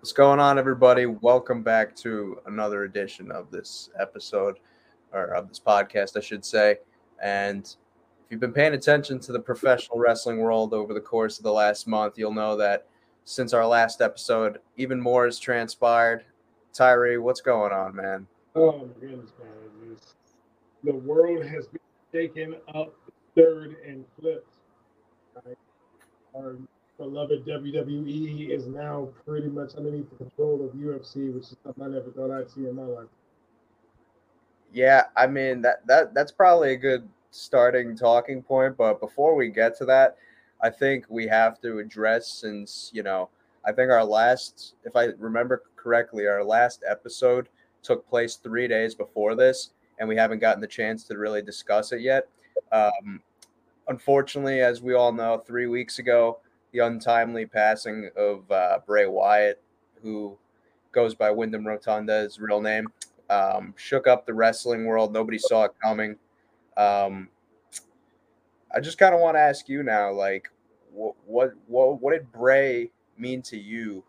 What's going on, everybody? Welcome back to another edition of this episode, or of this podcast, I should say. And if you've been paying attention to the professional wrestling world over the course of the last month, you'll know that since our last episode, even more has transpired. Tyrie, what's going on, man? Oh my goodness, man! It's, the world has been shaken up, third and flipped. Right? Our beloved WWE is now pretty much underneath the control of UFC, which is something I never thought I'd see in my life. Yeah, I mean that that that's probably a good starting talking point. But before we get to that, I think we have to address since you know I think our last, if I remember correctly, our last episode took place three days before this, and we haven't gotten the chance to really discuss it yet. Um, unfortunately, as we all know, three weeks ago, the untimely passing of uh, Bray Wyatt, who goes by Wyndham Rotunda, his real name, um, shook up the wrestling world. Nobody saw it coming. Um, I just kind of want to ask you now, like, what, what, what, what did Bray mean to you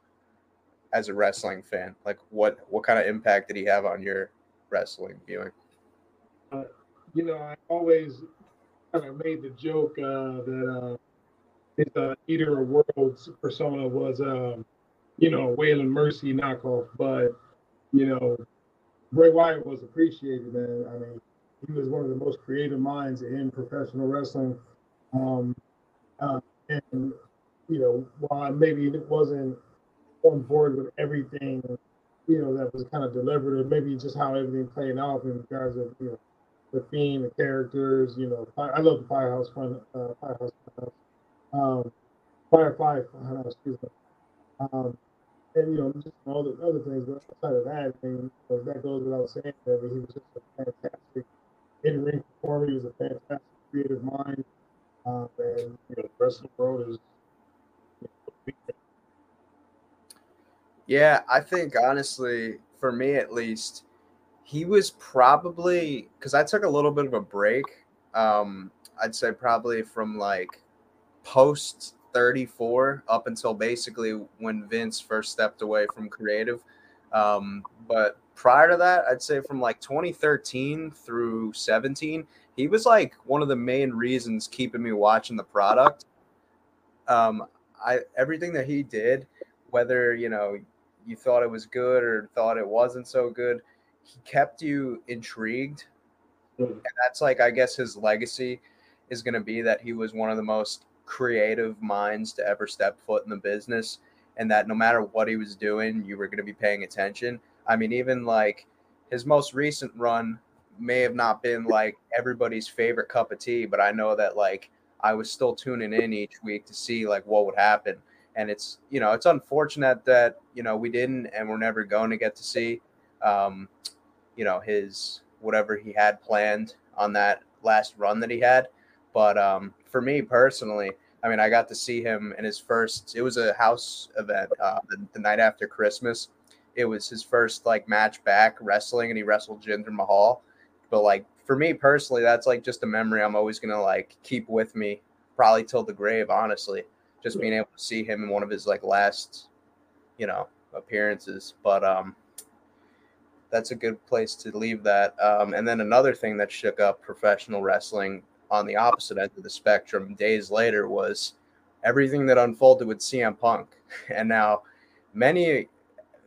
as a wrestling fan? Like, what, what kind of impact did he have on your wrestling viewing? Uh, you know, I always kind of made the joke uh, that uh, his uh, Eater of Worlds persona was, um, you know, Waylon Mercy knockoff. But, you know, Bray Wyatt was appreciated, man. I mean, he was one of the most creative minds in professional wrestling. Um, uh, and, you know, while maybe it wasn't on board with everything, you know, that was kind of delivered, maybe just how everything played out in regards of, you know, the theme, the characters, you know, I love the Firehouse Fun, uh, Firehouse um, Firefly, uh, excuse me. Um, and you know, just all the other things. But outside of that, I mean, that goes without saying that he was just a fantastic in-ring performer. He was a fantastic creative mind, um, and you know, the rest of the world is. yeah, I think honestly, for me at least, he was probably because I took a little bit of a break. Um, I'd say probably from like post 34 up until basically when Vince first stepped away from creative. Um, but prior to that, I'd say from like 2013 through 17, he was like one of the main reasons keeping me watching the product. Um, I everything that he did, whether you know you thought it was good or thought it wasn't so good, he kept you intrigued. Mm. And that's like I guess his legacy is going to be that he was one of the most creative minds to ever step foot in the business and that no matter what he was doing you were going to be paying attention. I mean even like his most recent run may have not been like everybody's favorite cup of tea but i know that like i was still tuning in each week to see like what would happen. And it's you know it's unfortunate that you know we didn't and we're never going to get to see um you know his whatever he had planned on that last run that he had. But um for me personally, I mean, I got to see him in his first. It was a house event uh, the, the, night after Christmas. It was his first like match back wrestling, and he wrestled Jinder Mahal. But like for me personally, that's like just a memory I'm always gonna like keep with me, probably till the grave. Honestly, just being able to see him in one of his like last, you know, appearances. But um, that's a good place to leave that. Um, and then another thing that shook up professional wrestling on the opposite end of the spectrum days later was everything that unfolded with CM Punk. And now many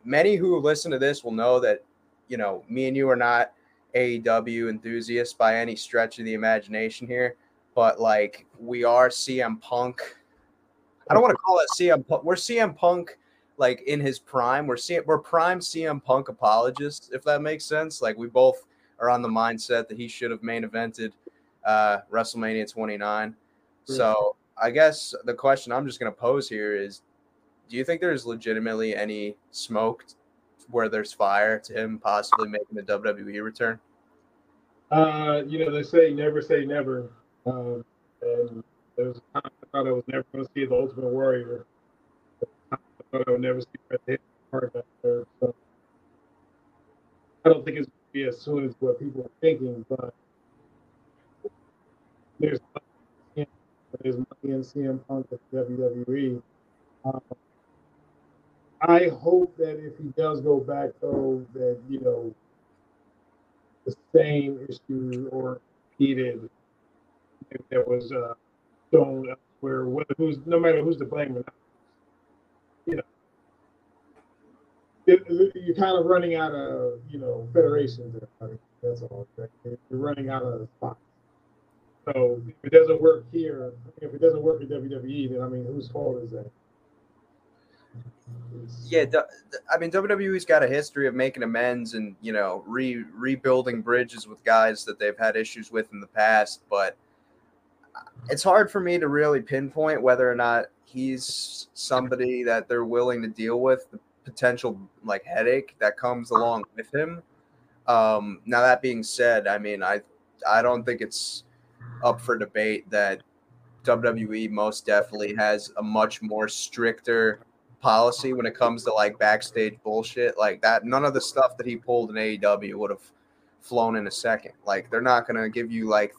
many who listen to this will know that you know me and you are not AEW enthusiasts by any stretch of the imagination here, but like we are CM Punk. I don't want to call it CM Punk. We're CM Punk like in his prime. We're CM, we're prime CM Punk apologists, if that makes sense. Like we both are on the mindset that he should have main evented uh, WrestleMania 29. Mm-hmm. So I guess the question I'm just going to pose here is do you think there's legitimately any smoke where there's fire to him possibly making a WWE return? Uh, you know, they say never say never. Um, and there was a time I thought I was never going to see the Ultimate Warrior. I thought I would never see Bret Hit part of that. So I don't think it's going to be as soon as what people are thinking, but there's there's money in CM Punk at WWE. Um, I hope that if he does go back, though, that you know the same issue or repeated that was uh, shown where who's no matter who's to blame you know, it, you're kind of running out of you know federations. That's all. You're running out of spots. So if it doesn't work here, if it doesn't work at WWE, then I mean, whose fault is that? Yeah, I mean WWE's got a history of making amends and you know re rebuilding bridges with guys that they've had issues with in the past, but it's hard for me to really pinpoint whether or not he's somebody that they're willing to deal with the potential like headache that comes along with him. Um, now that being said, I mean I I don't think it's up for debate that WWE most definitely has a much more stricter policy when it comes to like backstage bullshit like that. None of the stuff that he pulled in AEW would have flown in a second. Like they're not gonna give you like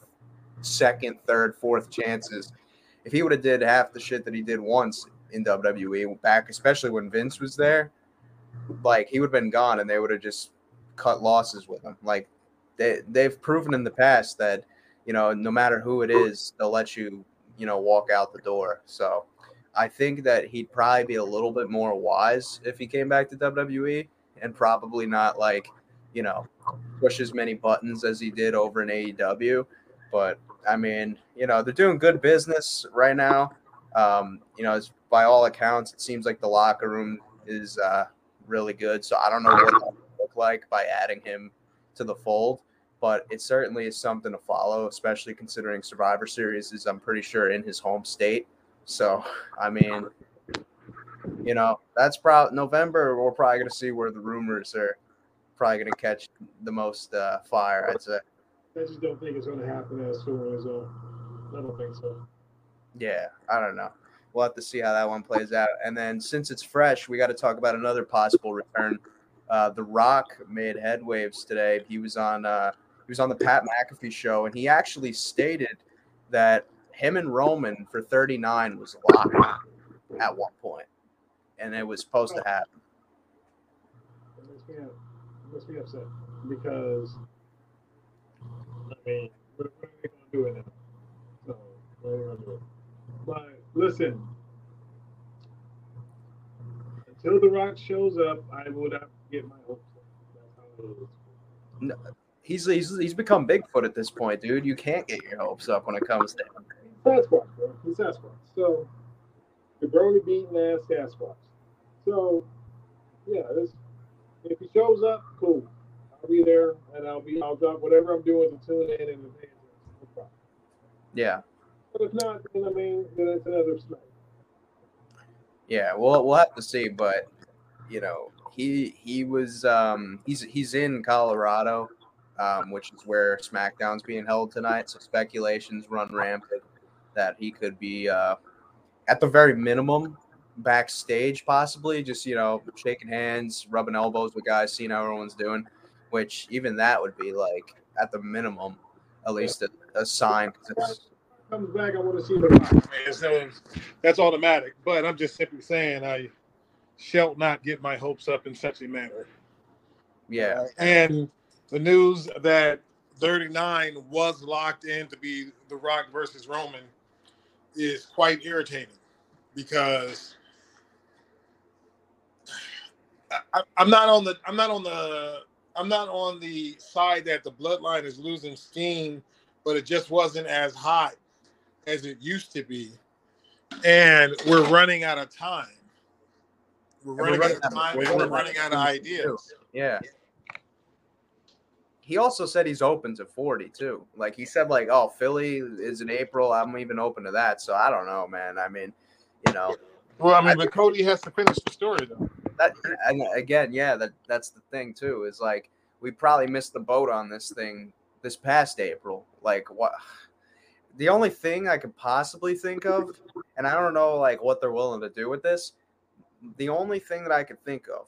second, third, fourth chances. If he would have did half the shit that he did once in WWE back, especially when Vince was there, like he would have been gone and they would have just cut losses with him. Like they they've proven in the past that you know no matter who it is, they'll let you you know walk out the door. So I think that he'd probably be a little bit more wise if he came back to WWE and probably not like, you know, push as many buttons as he did over in AEW. But I mean, you know, they're doing good business right now. Um, you know, by all accounts, it seems like the locker room is uh, really good. So I don't know what that would look like by adding him to the fold, but it certainly is something to follow, especially considering Survivor Series is, I'm pretty sure, in his home state. So, I mean, you know, that's probably November. We're probably going to see where the rumors are probably going to catch the most uh, fire. I'd say. I just don't think it's going to happen as soon as uh, I don't think so. Yeah, I don't know. We'll have to see how that one plays out. And then since it's fresh, we got to talk about another possible return. Uh, the Rock made headwaves today. He was on uh, he was on the Pat McAfee show, and he actually stated that him and Roman for 39 was locked at one point, and it was supposed to happen. Me, it makes me upset because I mean, what, what are going to do it now? So, what are going to do? But listen, until The Rock shows up, I would have to get my hopes up. That's how it is. No, he's, he's he's become Bigfoot at this point, dude. You can't get your hopes up when it comes to him. Sasquatch, bro. He's Sasquatch. So the brony beating ass Sasquatch. So yeah, this, if he shows up, cool. I'll be there and I'll be I'll drop whatever I'm doing to tune in and the no. Yeah. But if not, then I mean then it's another smack. Yeah, well we'll have to see, but you know, he he was um he's he's in Colorado, um, which is where SmackDown's being held tonight. So speculations run rampant that he could be uh, at the very minimum backstage, possibly just you know shaking hands, rubbing elbows with guys, seeing how everyone's doing. Which even that would be like at the minimum, at least a, a sign. Comes back, I want to see the rock, man. So that's automatic. But I'm just simply saying, I shall not get my hopes up in such a manner. Yeah. Uh, and the news that 39 was locked in to be The Rock versus Roman is quite irritating because I, am not on the I'm not on the I'm not on the side that the bloodline is losing steam, but it just wasn't as hot as it used to be, and we're running out of time. We're running, we're running out of time. We're running out of ideas. Yeah he also said he's open to 40 too. Like he said, like, oh, Philly is in April. I'm even open to that. So I don't know, man. I mean, you know. Well, I mean, I but Cody has to finish the story though. That and uh, again, yeah, that that's the thing too. Is like we probably missed the boat on this thing this past April. Like what? The only thing I could possibly think of, and I don't know like what they're willing to do with this. The only thing that I could think of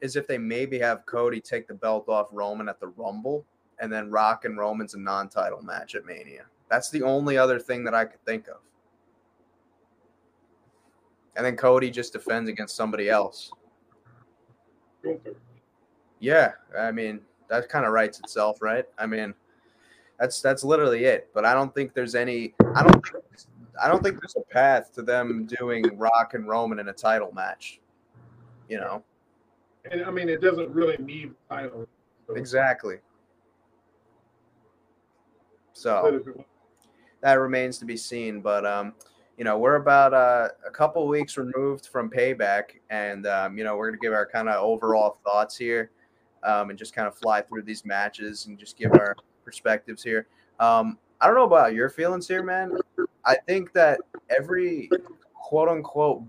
is if they maybe have Cody take the belt off Roman at the Rumble and then Rock and Roman's a non title match at Mania. That's the only other thing that I could think of. And then Cody just defends against somebody else. Yeah, I mean that kind of writes itself, right? I mean, that's that's literally it. But I don't think there's any. I don't. I don't think there's a path to them doing Rock and Roman in a title match. You know. And I mean, it doesn't really need title. So. Exactly. So that remains to be seen. But um, you know, we're about uh, a couple weeks removed from payback, and um, you know, we're gonna give our kind of overall thoughts here, um, and just kind of fly through these matches and just give our perspectives here. Um, I don't know about your feelings here, man. I think that every quote unquote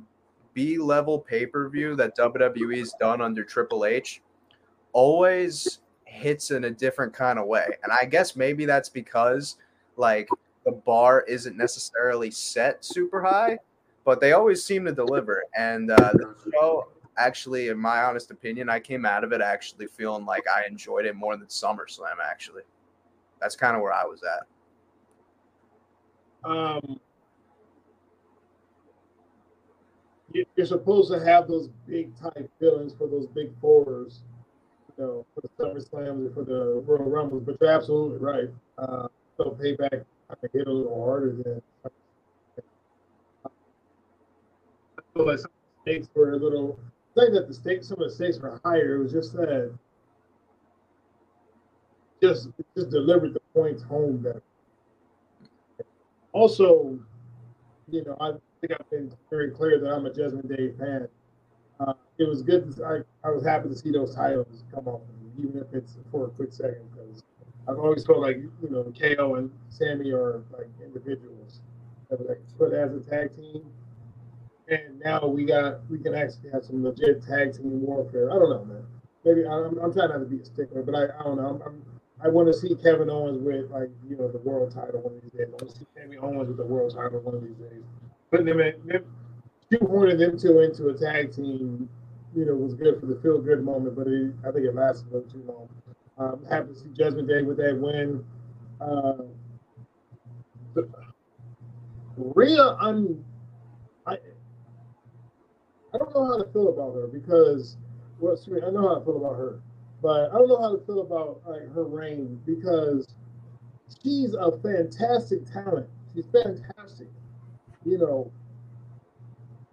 B level pay per view that WWE's done under Triple H always hits in a different kind of way. And I guess maybe that's because like the bar isn't necessarily set super high, but they always seem to deliver. And uh, the show, actually, in my honest opinion, I came out of it actually feeling like I enjoyed it more than SummerSlam. Actually, that's kind of where I was at. Um, you're supposed to have those big type feelings for those big fours you know, for the Summer Slams and for the Royal Rumbles, but you're absolutely right. Uh, so payback of hit a little harder than. I feel like stakes were a little. Like that the stakes, some of the stakes were higher. It was just that, just just delivered the points home better. Also, you know, I think I've been very clear that I'm a Judgment Day fan. Uh, it was good. I, I was happy to see those titles come off, even if it's for a quick second, because I've always felt like you know KO and Sammy are like individuals like put as a tag team, and now we got we can actually have some legit tag team warfare. I don't know, man. Maybe I'm, I'm trying not to be a stickler, but I, I don't know. I'm, I'm, i want to see Kevin Owens with like you know the world title one of these days. I want to see Kevin Owens with the world title one of these days. Putting them in, shoehorning them two into a tag team, you know, was good for the feel good moment, but it, I think it lasted a little too long. Um, happy to see Judgment Day with that win. Uh, Rhea, I'm, I, I don't know how to feel about her because, well, I know how to feel about her, but I don't know how to feel about like her reign because she's a fantastic talent. She's fantastic, you know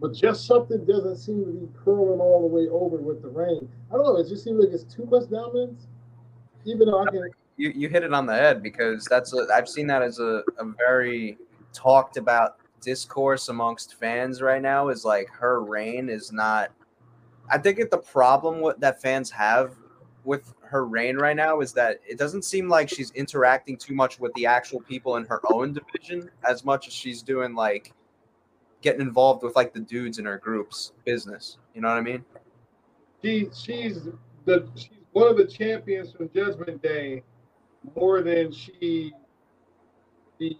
but just something doesn't seem to be curling all the way over with the rain. I don't know. It just seems like it's too much dominance. Even though I can. You, you hit it on the head because that's a, I've seen that as a, a very talked about discourse amongst fans right now is like her reign is not. I think that the problem that fans have with her reign right now is that it doesn't seem like she's interacting too much with the actual people in her own division as much as she's doing like getting involved with like the dudes in her group's business. You know what I mean? She she's the she's one of the champions from Judgment Day more than she the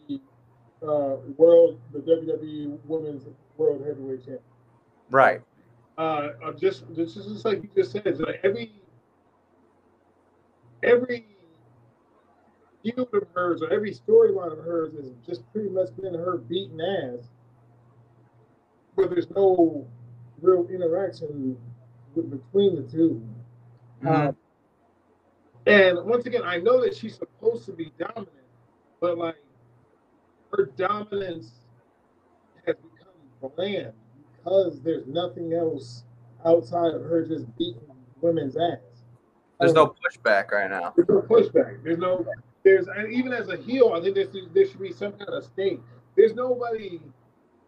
uh, world the WWE Women's World Heavyweight Champion. Right. Uh, just just just like you just said, like every every feud of hers or every storyline of hers has just pretty much been her beating ass but there's no real interaction with, between the 2 mm-hmm. um, and once again, I know that she's supposed to be dominant, but like her dominance has become bland because there's nothing else outside of her just beating women's ass. There's um, no pushback right now. There's no pushback. There's no. There's and even as a heel, I think there there should be some kind of stake. There's nobody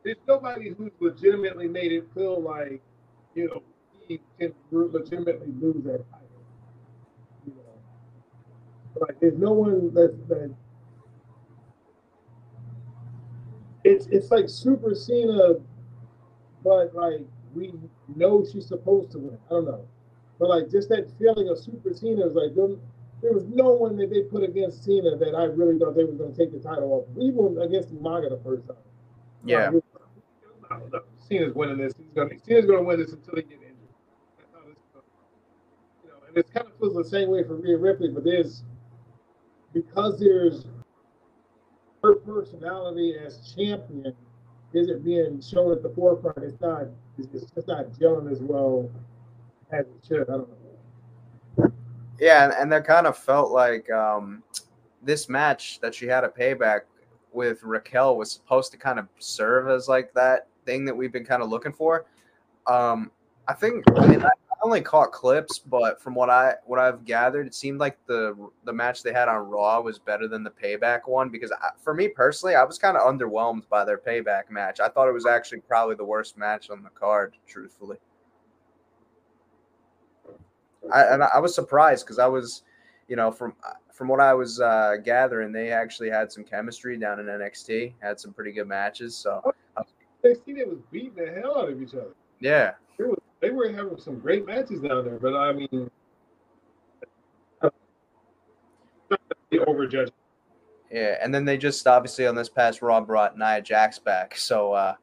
there's nobody who's legitimately made it feel like, you know, he can legitimately lose that title. You know, like there's no one that's that. It's it's like Super Cena, but like we know she's supposed to win. I don't know, but like just that feeling of Super Cena is like them, there was no one that they put against Cena that I really thought they were going to take the title off. Even against Umaga the first time. Yeah. Know. Cena's winning this. He's gonna Cena's gonna win this until he get injured. That's how this. You know, and it kind of feels the same way for Rhea Ripley, but there's because there's her personality as champion isn't being shown at the forefront. It's not it's, it's not gelling as well as it should. I don't know. Yeah, and, and that kind of felt like um, this match that she had a payback with Raquel was supposed to kind of serve as like that thing that we've been kind of looking for. Um, I think I mean I only caught clips, but from what I what I've gathered, it seemed like the the match they had on Raw was better than the Payback one because I, for me personally, I was kind of underwhelmed by their Payback match. I thought it was actually probably the worst match on the card, truthfully. I, and I was surprised because I was, you know, from from what I was uh, gathering, they actually had some chemistry down in NXT, had some pretty good matches. So NXT they was beating the hell out of each other. Yeah, was, they were having some great matches down there, but I mean, overjudging. Yeah, and then they just obviously on this past Raw brought Nia Jax back. So uh,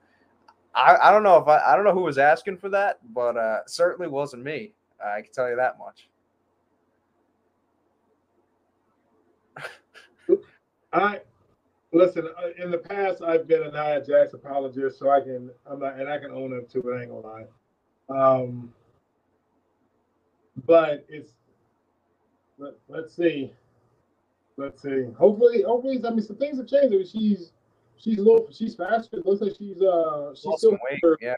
I I don't know if I I don't know who was asking for that, but uh, certainly wasn't me. I can tell you that much. I listen. Uh, in the past, I've been a Nia Jax apologist, so I can I'm not, and I can own up to it. I ain't gonna lie. Um, but it's let, let's see, let's see. Hopefully, hopefully, I mean, some things have changed. I mean, she's she's a little, she's faster. It looks like she's uh, she's still weight, her, yeah.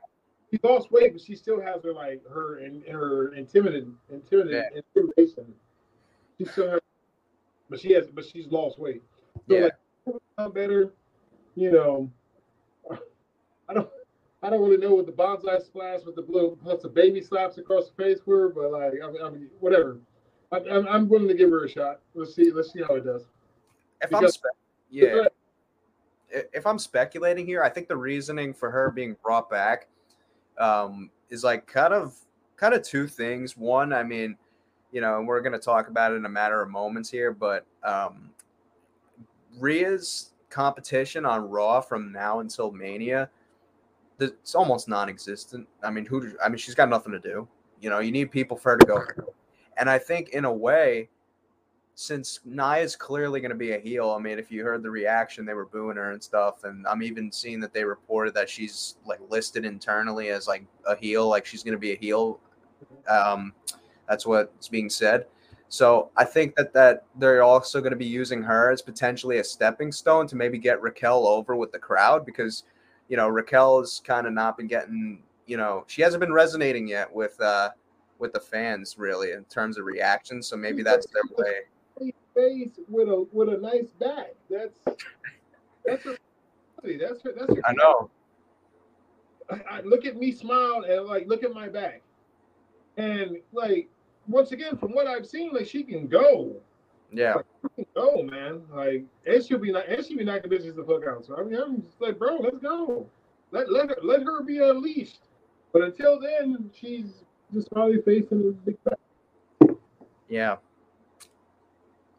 She lost weight, but she still has her like her and her intimidating, intimidating yeah. intimidation. She still has, but she has, but she's lost weight. So yeah. like, better, you know. I don't. I don't really know what the banzai splash with the blue plus the baby slaps across the face were, but like I mean, I mean whatever. I, am I'm willing to give her a shot. Let's see. Let's see how it does. If because, I'm spe- yeah, if I'm speculating here, I think the reasoning for her being brought back um, is like kind of kind of two things. One, I mean, you know, and we're going to talk about it in a matter of moments here, but um, Rhea's competition on Raw from now until Mania it's almost non-existent. I mean, who? I mean, she's got nothing to do. You know, you need people for her to go. And I think in a way, since Nia's clearly going to be a heel, I mean, if you heard the reaction, they were booing her and stuff. And I'm even seeing that they reported that she's like listed internally as like a heel, like she's going to be a heel. Um, that's what's being said. So I think that that they're also going to be using her as potentially a stepping stone to maybe get Raquel over with the crowd because you know, Raquel has kind of not been getting, you know, she hasn't been resonating yet with uh with the fans really in terms of reaction. So maybe that's their way. Face with a with a nice back. That's that's a that's her, that's her I know. I, I look at me smile and like look at my back, and like once again from what I've seen, like she can go. Yeah. Like, go, man. Like, and she'll be like, and she'll be knocking bitches the fuck out. So I mean, I'm just like, bro, let's go. Let let her let her be unleashed. But until then, she's just probably facing a big fight. Yeah.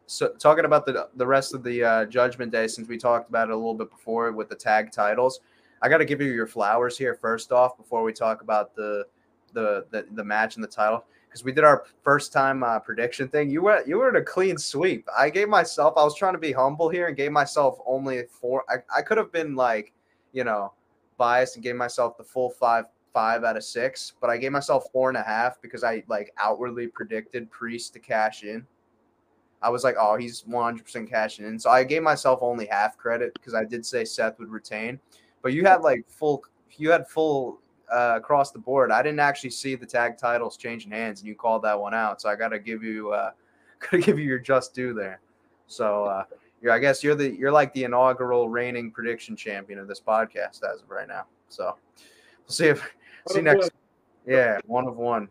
So talking about the the rest of the uh, Judgment Day, since we talked about it a little bit before with the tag titles, I got to give you your flowers here first off before we talk about the the the, the match and the title because we did our first time uh, prediction thing. You were you were in a clean sweep. I gave myself. I was trying to be humble here and gave myself only four. I, I could have been like, you know, biased and gave myself the full five five out of six, but I gave myself four and a half because I like outwardly predicted Priest to cash in. I was like, oh, he's 100% cashing in. So I gave myself only half credit because I did say Seth would retain. But you had like full, you had full uh, across the board. I didn't actually see the tag titles changing hands, and you called that one out. So I got to give you, uh, got to give you your just due there. So uh, you're, I guess you're the you're like the inaugural reigning prediction champion of this podcast as of right now. So we'll see if one see next. One. Yeah, one of one.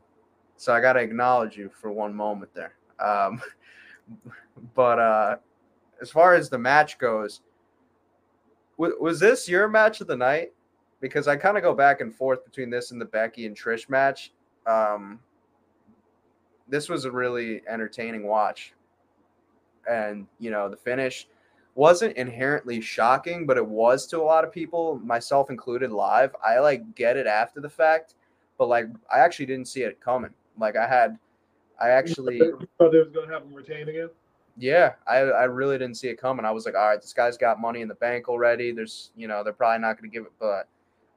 So I got to acknowledge you for one moment there. Um, but uh, as far as the match goes, w- was this your match of the night? Because I kind of go back and forth between this and the Becky and Trish match. Um, this was a really entertaining watch, and you know the finish wasn't inherently shocking, but it was to a lot of people, myself included, live. I like get it after the fact, but like I actually didn't see it coming. Like I had, I actually thought they was gonna have him retain again. Yeah, I, I really didn't see it coming. I was like, all right, this guy's got money in the bank already. There's, you know, they're probably not going to give it, but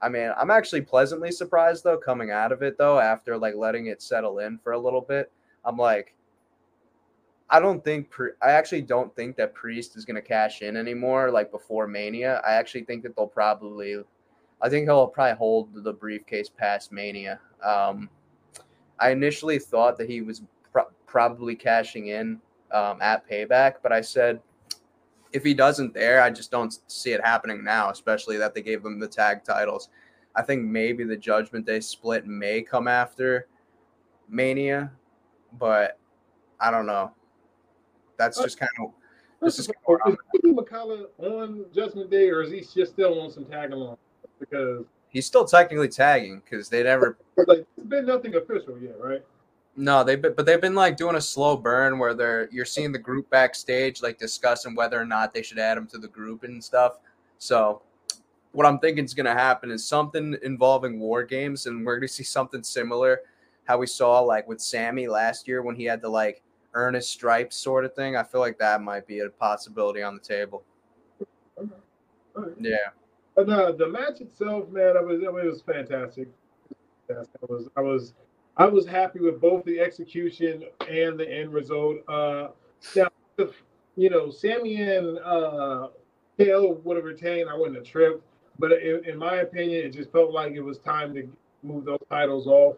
I mean, I'm actually pleasantly surprised though coming out of it though after like letting it settle in for a little bit. I'm like I don't think I actually don't think that Priest is going to cash in anymore like before Mania. I actually think that they'll probably I think he'll probably hold the briefcase past Mania. Um, I initially thought that he was pro- probably cashing in um, at Payback, but I said if he doesn't there, I just don't see it happening now, especially that they gave them the tag titles. I think maybe the Judgment Day split may come after Mania, but I don't know. That's uh, just kind of. This is, is McCullough on Judgment Day, or is he just still on some tag along? Because he's still technically tagging because they never. Like, it's been nothing official yet, right? No, they've been, but they've been like doing a slow burn where they're you're seeing the group backstage like discussing whether or not they should add them to the group and stuff. So, what I'm thinking is going to happen is something involving war games, and we're going to see something similar how we saw like with Sammy last year when he had to like earn his stripes sort of thing. I feel like that might be a possibility on the table. Okay. Right. Yeah. But uh, the match itself, man, I was, I mean, it was fantastic. I was, I was, I was happy with both the execution and the end result. Uh, now, if, you know, Sammy and uh, would have retained, I wouldn't have tripped. But in, in my opinion, it just felt like it was time to move those titles off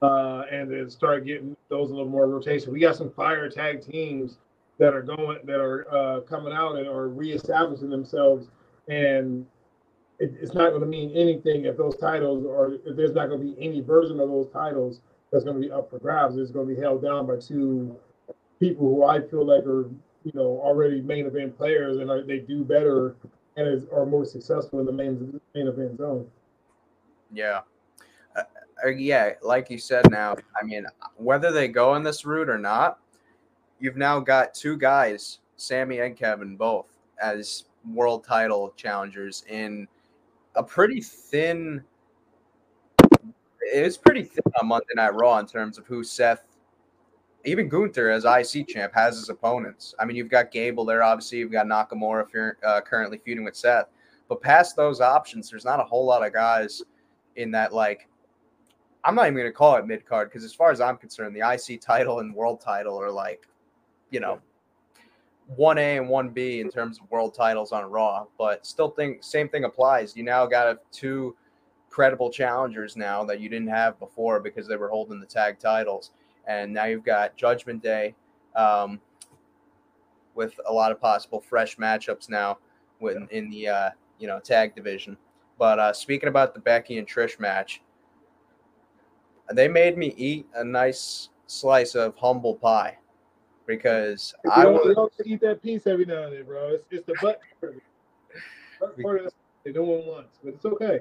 uh, and then start getting those a little more rotation. We got some fire tag teams that are going that are uh, coming out and are reestablishing themselves, and it, it's not going to mean anything if those titles or if there's not going to be any version of those titles that's going to be up for grabs. It's going to be held down by two people who I feel like are you know already main event players and are, they do better and is, are more successful in the main main event zone. Yeah, uh, yeah, like you said now, I mean, whether they go in this route or not, you've now got two guys, Sammy and Kevin, both as world title challengers in a pretty thin. It was pretty thin on Monday Night Raw in terms of who Seth, even Gunther as IC champ has his opponents. I mean, you've got Gable there, obviously. You've got Nakamura uh, currently feuding with Seth, but past those options, there's not a whole lot of guys in that like. I'm not even going to call it mid card because, as far as I'm concerned, the IC title and world title are like, you know, yeah 1A and 1B in terms of world titles on Raw, but still think same thing applies. You now got two credible challengers now that you didn't have before because they were holding the tag titles. And now you've got Judgment Day um, with a lot of possible fresh matchups now in the uh, you know tag division. But uh, speaking about the Becky and Trish match, they made me eat a nice slice of humble pie because you I don't, was, eat that piece every now and then, bro. It's, it's the butt part of they no one wants, but it's okay.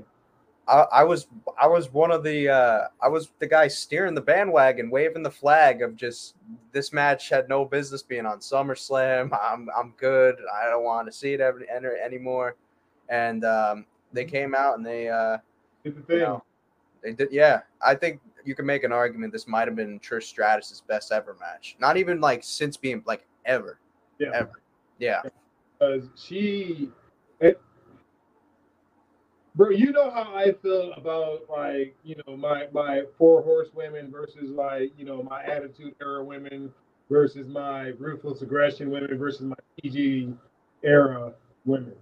I, I, was I was one of the uh, I was the guy steering the bandwagon, waving the flag of just this match had no business being on SummerSlam. I'm I'm good. I don't want to see it ever enter anymore. And um, they mm-hmm. came out and they uh, you know, they did. Yeah, I think you can make an argument this might have been Trish Stratus's best ever match. Not even like since being like ever. Yeah. Ever. Yeah. Because she it, bro, you know how I feel about like, you know, my my four horse women versus like, you know, my attitude era women versus my ruthless aggression women versus my PG era women.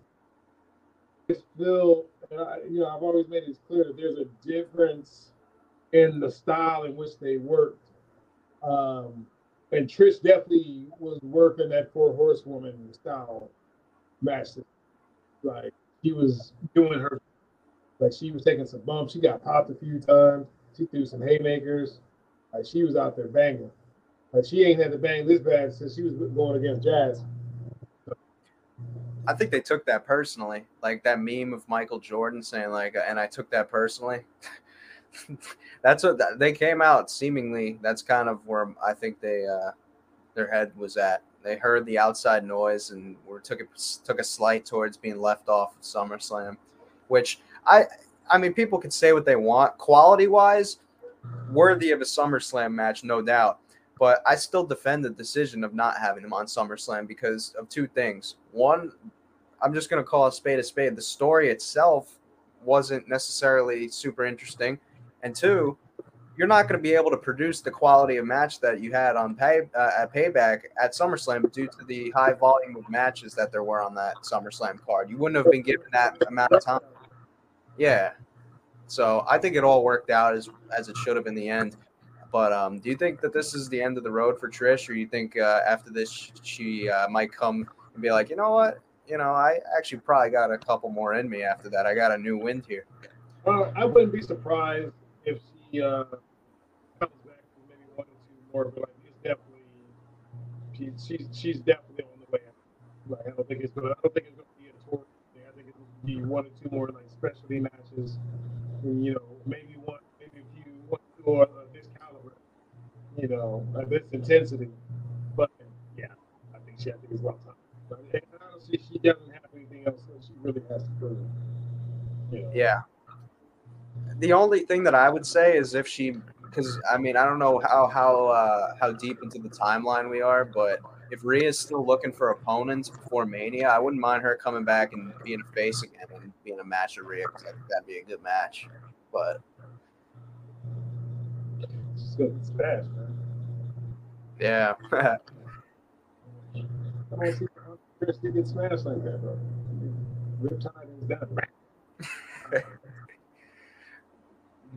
It's still, you know, I've always made it clear that there's a difference in the style in which they worked. Um, and Trish definitely was working that four horsewoman style match. Like she was doing her, like she was taking some bumps. She got popped a few times. She threw some haymakers. Like she was out there banging. Like she ain't had to bang this bad since she was going against Jazz. I think they took that personally, like that meme of Michael Jordan saying like, and I took that personally. that's what they came out seemingly. That's kind of where I think they uh, their head was at. They heard the outside noise and were took a, took a slight towards being left off of SummerSlam, which I I mean people can say what they want quality wise, worthy of a SummerSlam match, no doubt. But I still defend the decision of not having them on SummerSlam because of two things. One, I'm just going to call a spade a spade. The story itself wasn't necessarily super interesting. And two, you're not going to be able to produce the quality of match that you had on pay uh, at Payback at SummerSlam due to the high volume of matches that there were on that SummerSlam card. You wouldn't have been given that amount of time. Yeah. So I think it all worked out as as it should have in the end. But um, do you think that this is the end of the road for Trish, or you think uh, after this she uh, might come and be like, you know what, you know, I actually probably got a couple more in me after that. I got a new wind here. Well, I wouldn't be surprised uh, comes back maybe one or two more, but like it's definitely she, she's she's definitely on the way out. Like I don't think it's gonna I don't think it's gonna be a tour thing. I think it's gonna be one or two more like specialty matches. You know, maybe one maybe a few one or uh, this caliber, you know, at this intensity. But yeah, I think she I think it's about time. But honestly she doesn't have anything else that she really has to prove. You know. Yeah. The only thing that I would say is if she, because I mean I don't know how how uh, how deep into the timeline we are, but if Rhea's still looking for opponents before Mania, I wouldn't mind her coming back and being a face again and being a match of Rhea because I think that'd be a good match. But It's good. It's fast, man. yeah, I don't see how Chris did get smashed like that, bro. Riptide is done.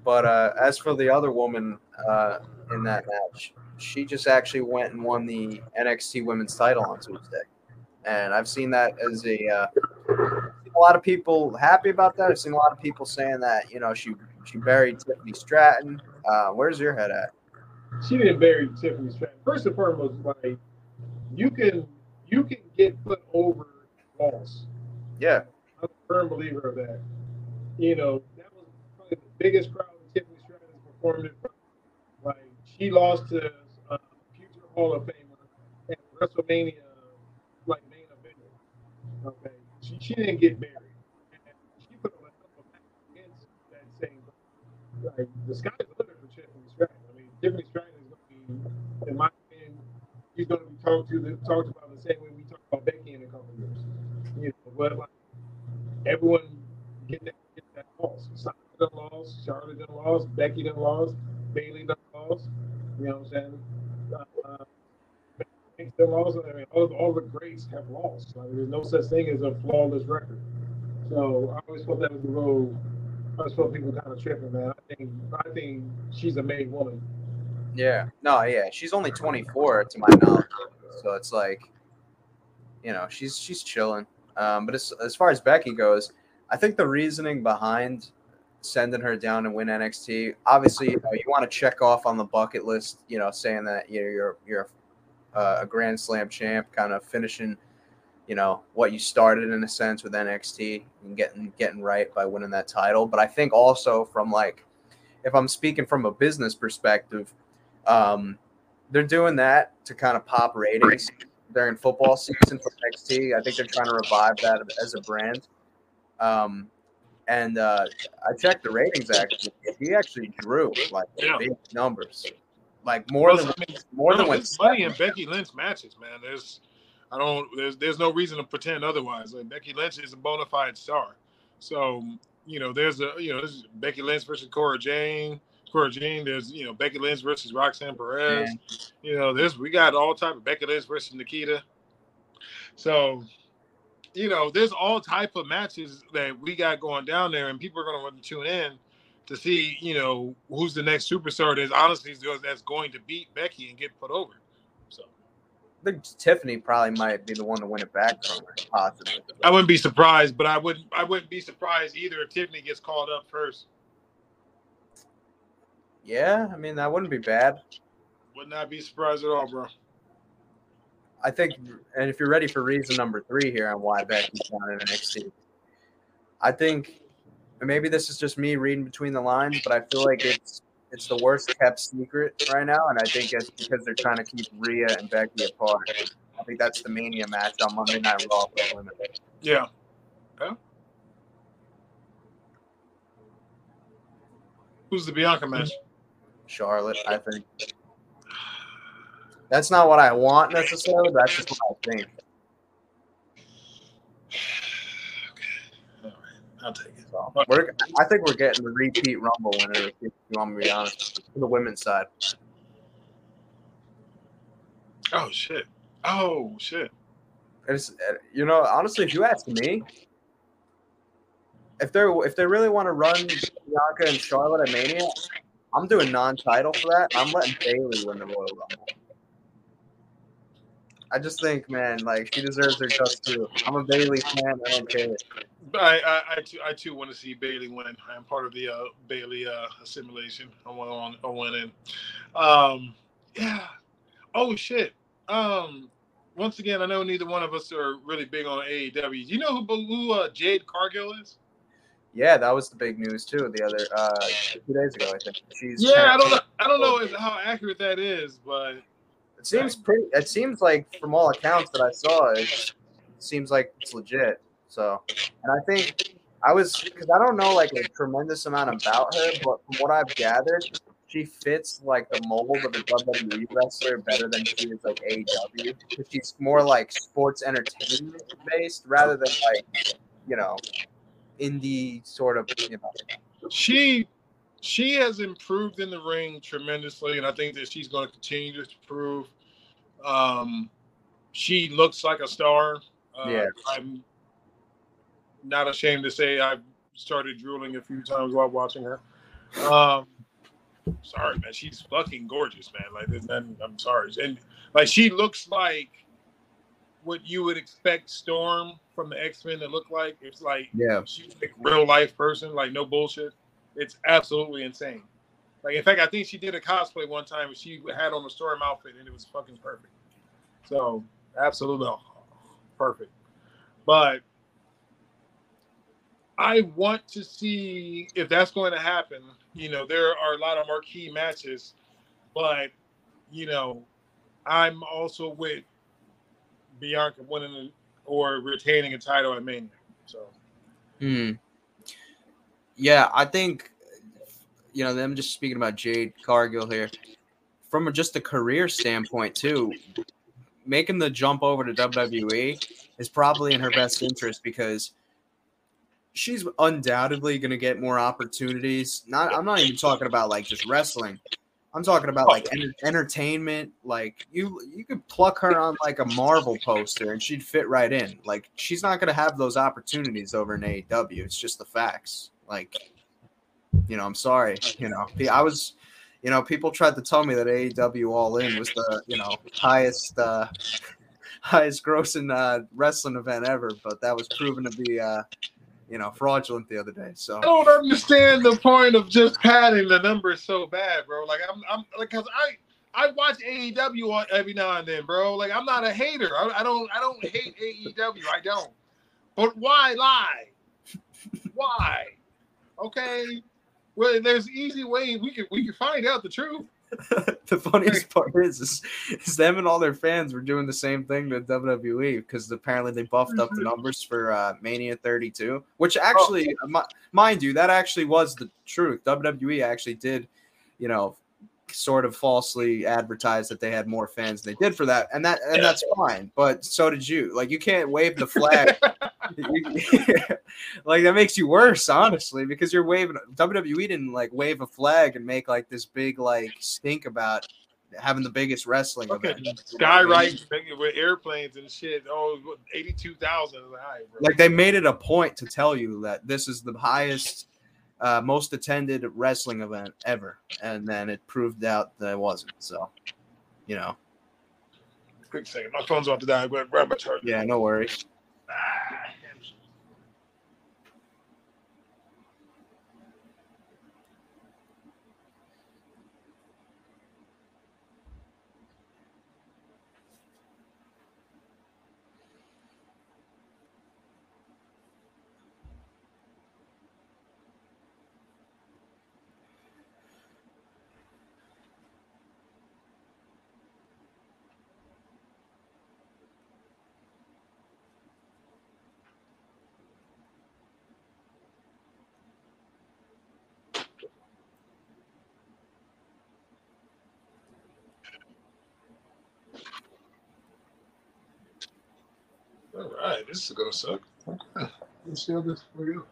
but uh, as for the other woman uh, in that match, she just actually went and won the NXT Women's Title on Tuesday, and I've seen that as a uh, a lot of people happy about that. I've seen a lot of people saying that you know she she buried Tiffany Stratton. Uh, where's your head at? She didn't bury Tiffany Stratton. First and foremost, like you can you can get put over loss. Yeah, I'm a firm believer of that. You know, that was probably the biggest crowd Like she lost to a future Hall of Famer at WrestleMania, like main event. Okay, she, she didn't get buried. And she put on a match against that same. Like the sky's the limit for Tiffany Stratton. I mean, Tiffany Stratton is going to be, in my opinion, she's going to be talked to the, talked about the same way we talk about Becky in a couple years. You know, but like everyone get that get that loss. Sasha done lost, Charlotte done lost, Becky done lost, Bayley done lost. You know what I'm saying? Uh, uh, lost. I mean, all, all the greats have lost. Like, there's no such thing as a flawless record. So I always thought that was a little. I always thought people kind of tripping, man. I think I think she's a made woman. yeah, no, yeah. She's only 24 to my knowledge, so it's like, you know, she's she's chilling. Um, but as as far as Becky goes, I think the reasoning behind sending her down to win NXT, obviously, you, know, you want to check off on the bucket list, you know, saying that you know, you're you're uh, a Grand Slam champ, kind of finishing, you know, what you started in a sense with NXT and getting getting right by winning that title. But I think also from like, if I'm speaking from a business perspective, um, they're doing that to kind of pop ratings during football season for NXT. I think they're trying to revive that as a brand. Um, and uh, I checked the ratings actually. He actually drew like Yeah. big numbers, like more Well, than I mean, more than when money in Becky Lynch matches, man. There's, I don't, there's, there's no reason to pretend otherwise. Like Becky Lynch is a bona fide star, so you know, there's a, you know, there's Becky Lynch versus Cora Jade, Cora Jade. There's, you know, Becky Lynch versus Roxanne Perez. You know, this we got all type of Becky Lynch versus Nikita. So, you know, there's all type of matches that we got going down there, and people are going to want to tune in to see, you know, who's the next superstar that's honestly that's going to beat Becky and get put over. So I think Tiffany probably might be the one to win it back from her, possibly. I wouldn't be surprised, but I wouldn't I wouldn't be surprised either if Tiffany gets called up first. Yeah, I mean that wouldn't be bad. Would not be surprised at all, bro. I think, and if you're ready for reason number three here on why Becky's down in NXT, I think and maybe this is just me reading between the lines, but I feel like it's it's the worst kept secret right now, and I think it's because they're trying to keep Rhea and Becky apart. I think that's the Mania match on Monday Night Raw for women. Yeah. Yeah. Who's the Bianca match? Charlotte, I think. That's not what I want necessarily, but that's just what I think. Okay. All right. I'll take it. So I think we're getting the repeat Rumble winner. If you want me to be honest, for the women's side. Oh shit! Oh shit! It's, uh, you know, honestly, if you ask me, if they're if they really want to run Bianca and Charlotte at Mania, I'm doing non-title for that. I'm letting Bayley win the Royal Rumble. I just think, man, like she deserves her just too. I'm a Bayley fan. I don't care. I, I, I too, I too want to see Bayley win. I'm part of the uh, Bayley uh, assimilation. I want on, I want in. Um, yeah. Oh shit. Um, once again, I know neither one of us are really big on AEW. You know who, who uh, Jade Cargill is? Yeah, that was the big news too. The other uh, two days ago, I think. She's yeah. I don't know. I don't know how accurate that is, but it seems pretty. It seems like from all accounts that I saw, it seems like it's legit. So, and I think I was because I don't know like a tremendous amount about her, but from what I've gathered, she fits like the mold of a WWE wrestler better than she is like AEW. She's more like sports entertainment based rather than like you know indie sort of you know. She she has improved in the ring tremendously, and I think that she's going to continue to improve. Um, she looks like a star. Uh, yeah, I'm not ashamed to say I've started drooling a few times while watching her. Um, sorry, man, she's fucking gorgeous, man. Like, I'm sorry, and like she looks like what you would expect Storm from the X Men to look like. It's like yeah, she's like real life person, like no bullshit. It's absolutely insane. Like in fact, I think she did a cosplay one time and she had on a Storm outfit and it was fucking perfect. So absolutely perfect. But I want to see if that's going to happen. You know, there are a lot of marquee matches, but you know, I'm also with Bianca winning or retaining a title at Mania. So, hmm. Yeah, I think you know them just speaking about Jade Cargill here from just a career standpoint too. Making the jump over to WWE is probably in her best interest because she's undoubtedly going to get more opportunities. Not, I'm not even talking about like just wrestling. I'm talking about like enter- entertainment. Like you, you could pluck her on like a Marvel poster and she'd fit right in. Like she's not gonna have those opportunities over in AEW. It's just the facts. Like, you know, I'm sorry. You know, I was, you know, people tried to tell me that AEW All In was the you know highest uh highest grossing uh, wrestling event ever, but that was proven to be uh you know, fraudulent the other day. So I don't understand the point of just padding the numbers so bad, bro. Like I'm, I'm like, cause I, I watch AEW every now and then, bro. Like I'm not a hater. I, I don't, I don't hate AEW. I don't. But why lie? why? Okay. Well, there's easy way we can we can find out the truth. the funniest part is, is, is them and all their fans were doing the same thing to WWE because apparently they buffed up the mm-hmm. numbers for uh, Mania 32, which actually, oh. mind you, that actually was the truth. WWE actually did, you know, sort of falsely advertised that they had more fans than they did for that, and that and that's fine. But so did you. Like you can't wave the flag. like that makes you worse, honestly, because you're waving. WWE didn't like wave a flag and make like this big like stink about having the biggest wrestling okay. event. Skywrite with airplanes and shit. Oh, 82,000. Like they made it a point to tell you that this is the highest uh, most attended wrestling event ever, and then it proved out that it wasn't. So, you know. Quick second, my phone's about to die. Grab my charger. Yeah, no worries. Ah. All right, this is gonna suck. Okay. Let's see how this we go.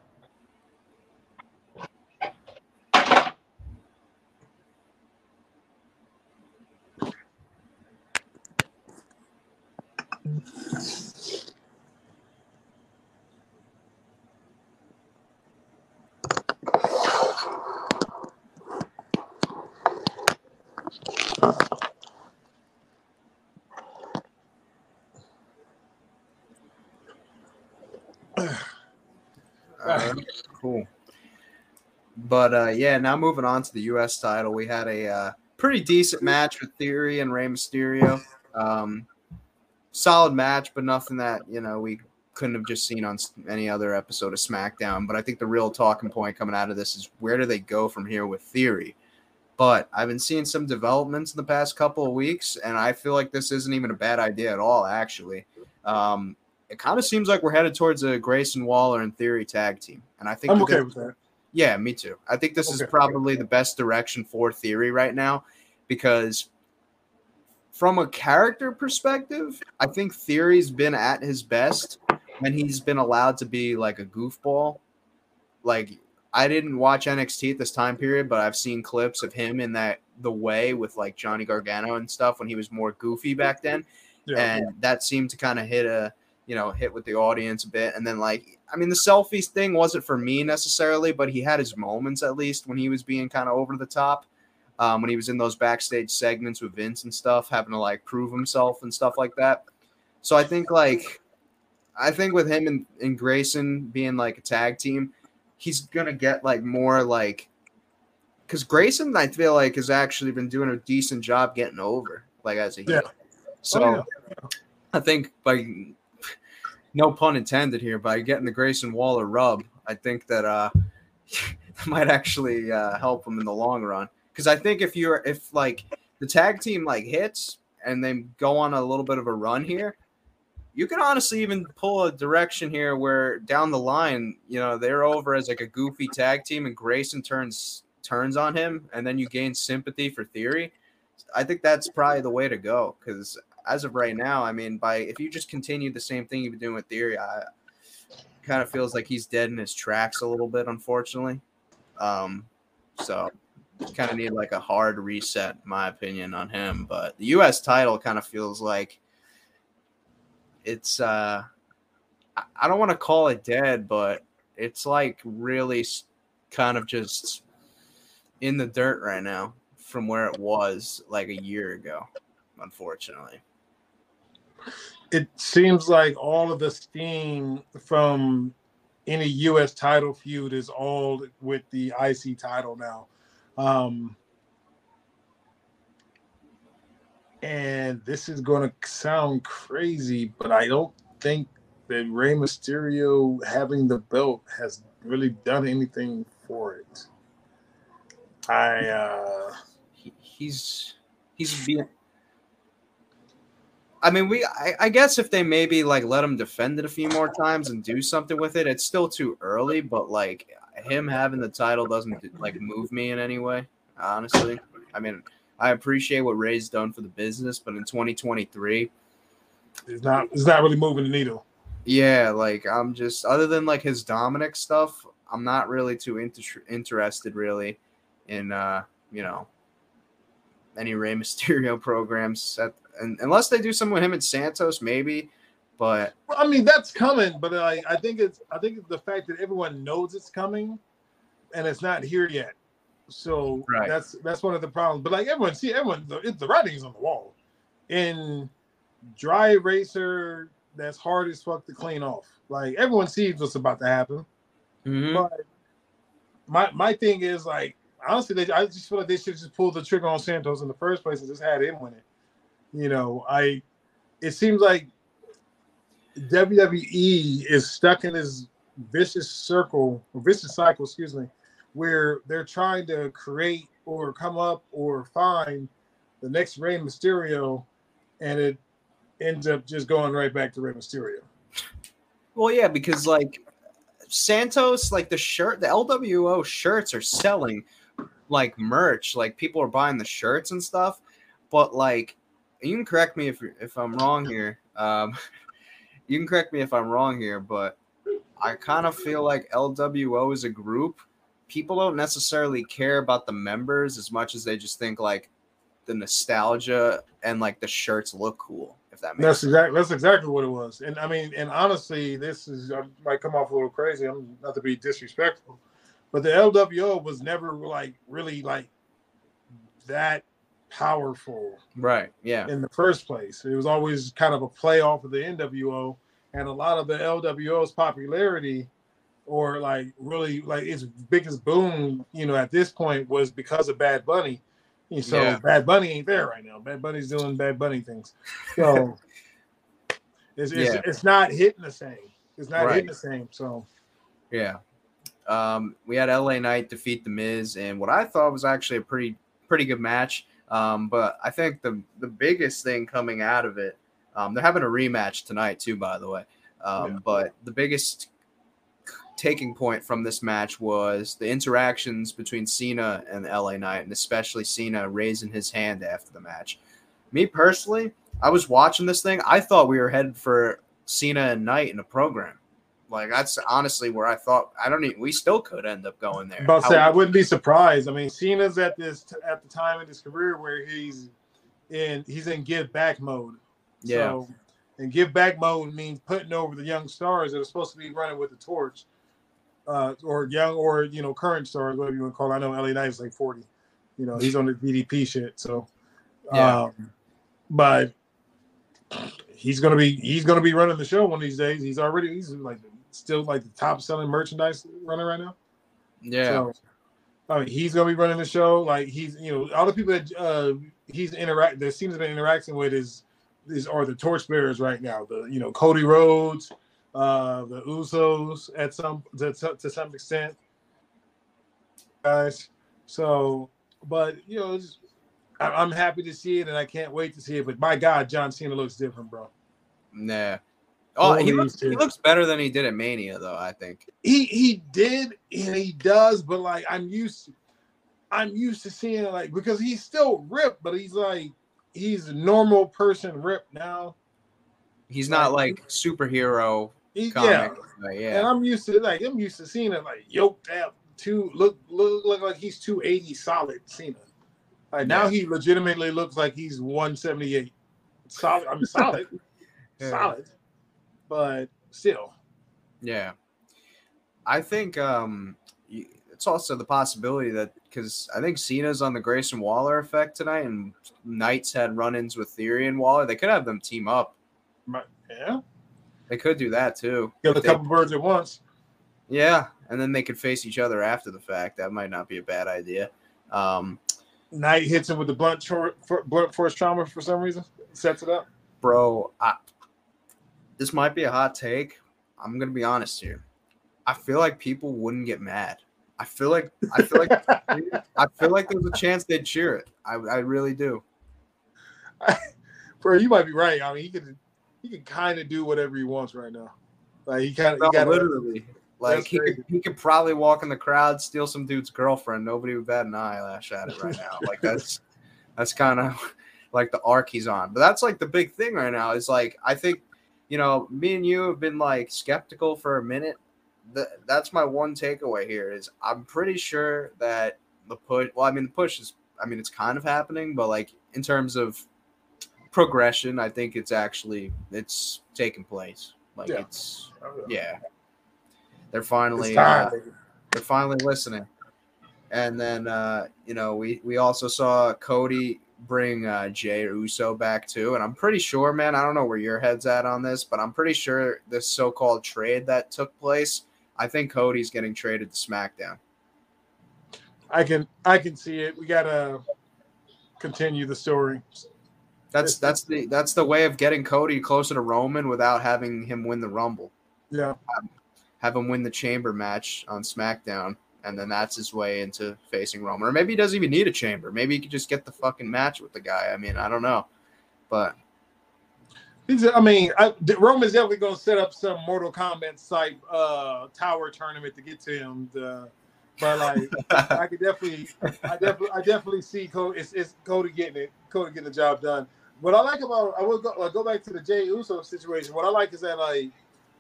But uh, yeah, now moving on to the U.S. title, we had a uh, pretty decent match with Theory and Rey Mysterio. Um, solid match, but nothing that you know we couldn't have just seen on any other episode of SmackDown. But I think the real talking point coming out of this is where do they go from here with Theory? But I've been seeing some developments in the past couple of weeks, and I feel like this isn't even a bad idea at all. Actually, um, it kind of seems like we're headed towards a Grayson Waller and Theory tag team, and I think I'm okay with that. Yeah, me too. I think this is probably the best direction for Theory right now because from a character perspective, I think Theory's been at his best when he's been allowed to be like a goofball. Like I didn't watch NXT at this time period, but I've seen clips of him in that the way with like Johnny Gargano and stuff when he was more goofy back then Yeah. and that seemed to kind of hit a you know hit with the audience a bit and then like i mean the selfies thing wasn't for me necessarily but he had his moments at least when he was being kind of over the top um, when he was in those backstage segments with vince and stuff having to like prove himself and stuff like that. So i think like i think with him and, and grayson being like a tag team he's gonna get like more like because grayson i feel like has actually been doing a decent job getting over like as a heel. Yeah. so Oh, I think by no pun intended here, by getting the Grayson Waller rub, I think that uh might actually uh, help him in the long run. Because I think if you're if like the tag team like hits and they go on a little bit of a run here, you can honestly even pull a direction here where down the line, you know, they're over as like a goofy tag team and Grayson turns turns on him and then you gain sympathy for theory. I think that's probably the way to go because as of right now, I mean, by if you just continue the same thing you've been doing with Theory, I kind of feels like he's dead in his tracks a little bit, unfortunately. Um, so kind of need like a hard reset, my opinion, on him. But the U.S. title kind of feels like it's. uh I don't want to call it dead, but it's like really kind of just in the dirt right now from where it was like a year ago, unfortunately. It seems like all of the steam from any U.S. title feud is all with the IC title now. Um, and this is going to sound crazy, but I don't think that Rey Mysterio having the belt has really done anything for it. I uh, he, he's he's being. I mean, we. I, I guess if they maybe like let him defend it a few more times and do something with it, it's still too early. But like him having the title doesn't like move me in any way. Honestly, I mean, I appreciate what Rey's done for the business, but in 2023, it's not it's not really moving the needle. yeah, like I'm just other than like his Dominic stuff, I'm not really too inter- interested really in uh you know any Rey Mysterio programs at, and, unless they do something with him and Santos maybe, but Well, I mean that's coming, but I, I think it's I think it's the fact that everyone knows it's coming, and it's not here yet. So Right. that's that's one of the problems. But like everyone see everyone the, it, the writing is on the wall. In dry eraser, that's hard as fuck to clean off. Like everyone sees what's about to happen. Mm-hmm. But my my thing is like honestly, they, I just feel like they should just pull the trigger on Santos in the first place and just had him win it. You know, I it seems like WWE is stuck in this vicious circle, vicious cycle, excuse me, where they're trying to create or come up or find the next Rey Mysterio, and it ends up just going right back to Rey Mysterio. Well, yeah, because like Santos, like the shirt, the LWO shirts are selling like merch. Like people are buying the shirts and stuff. But like, you can correct me if if I'm wrong here. Um, you can correct me if I'm wrong here, but I kind of feel like LWO is a group, people don't necessarily care about the members as much as they just think like the nostalgia and like the shirts look cool. If that makes That's sense. exactly that's exactly what it was. And I mean, and honestly, this is I might come off a little crazy. I'm not to be disrespectful, but the LWO was never like really like that powerful right. Yeah. in the first place. It was always kind of a play off of the NWO, and a lot of the LWO's popularity, or like really like its biggest boom, you know, at this point was because of Bad Bunny. And so Yeah. Bad Bunny ain't there right now. Bad Bunny's doing Bad Bunny things. So it's, it's, Yeah. it's not hitting the same. It's not Right. hitting the same. So Yeah. Um, we had LA Knight defeat the Miz, and what I thought was actually a pretty pretty good match. Um, but I think the the biggest thing coming out of it, um, they're having a rematch tonight too, by the way. Um, Yeah. But the biggest taking point from this match was the interactions between Cena and LA Knight, and especially Cena raising his hand after the match. Me personally, I was watching this thing. I thought we were headed for Cena and Knight in a program. Like that's honestly where I thought. I don't even. We still could end up going there. But say I wouldn't be surprised. I mean, Cena's at this at the time in his career where he's in he's in give back mode. Yeah. So, and give back mode means putting over the young stars that are supposed to be running with the torch, uh, or young or you know current stars, whatever you want to call. It. I know LA Knight is like forty. You know, he's on the DDP shit. So, Yeah. um, but he's gonna be he's gonna be running the show one of these days. He's already he's like still like the top selling merchandise runner right now. yeah, So, I mean, he's gonna be running the show. Like he's, you know, all the people that uh, he's interact that seems to be interacting with is is are the torchbearers right now. The you know Cody Rhodes, uh, the Usos at some to, to, some extent, guys. So, but you know, I, I'm happy to see it, and I can't wait to see it. But my God, John Cena looks different, bro. nah. Oh, he looks, he looks better than he did at Mania, though. I think. he he did and he does, but like I'm used to, I'm used to seeing it like because he's still ripped, but he's like he's a normal person ripped now. He's not Like- like superhero He, comic. yeah, Like, and I'm used to like I'm used to seeing it like yoked out two look look look like he's 280 solid Cena. Like now he legitimately looks like he's 178. Solid, I'm solid, Yeah. solid, but still. yeah. I think um, it's also the possibility that because I think Cena's on the Grayson Waller effect tonight, and Knights had run-ins with Theory and Waller. They could have them team up. Yeah, They could do that too. kill a If they- couple birds at once. Yeah, and then they could face each other after the fact. That might not be a bad idea. Um, Knight hits him with the blunt, for, blunt force trauma for some reason. Sets it up. bro, I, this might be a hot take. I'm gonna be honest here. I feel like people wouldn't get mad. I feel like I feel like I feel like there's a chance they'd cheer it. I, I really do. Bro, you might be right. I mean, he could he can kind of do whatever he wants right now. Like he kind of No, literally. Like he could, he could probably walk in the crowd, steal some dude's girlfriend. Nobody would bat an eyelash at it right now. Like that's that's kind of like the arc he's on. But that's like the big thing right now. Is like I think you know me and you have been like skeptical for a minute. Th- that's my one takeaway here. Is I'm pretty sure that the push. Well, I mean the push is. I mean it's kind of happening, but like in terms of progression, I think it's actually it's taking place. Like Yeah. it's yeah. They're finally uh, they're finally listening. And then uh, you know, we we also saw Cody bring uh Jay Uso back too. And I'm pretty sure, man, I don't know where your head's at on this, but I'm pretty sure this so-called trade that took place, I think Cody's getting traded to SmackDown. I can I can see it. We gotta continue the story. That's that's the that's the way of getting Cody closer to Roman without having him win the Rumble. Yeah, have him win the chamber match on SmackDown, and then that's his way into facing Roman. Or maybe he doesn't even need a chamber. Maybe he could just get the fucking match with the guy. I mean, I don't know. But He's, I mean, I, Roman's definitely gonna set up some Mortal Kombat type uh, tower tournament to get to him. To, but like, I could definitely, I definitely, I definitely see Cody. It's, it's Cody getting it, Cody getting the job done. What I like about, I will go, I'll go back to the Jay Uso situation. What I like is that like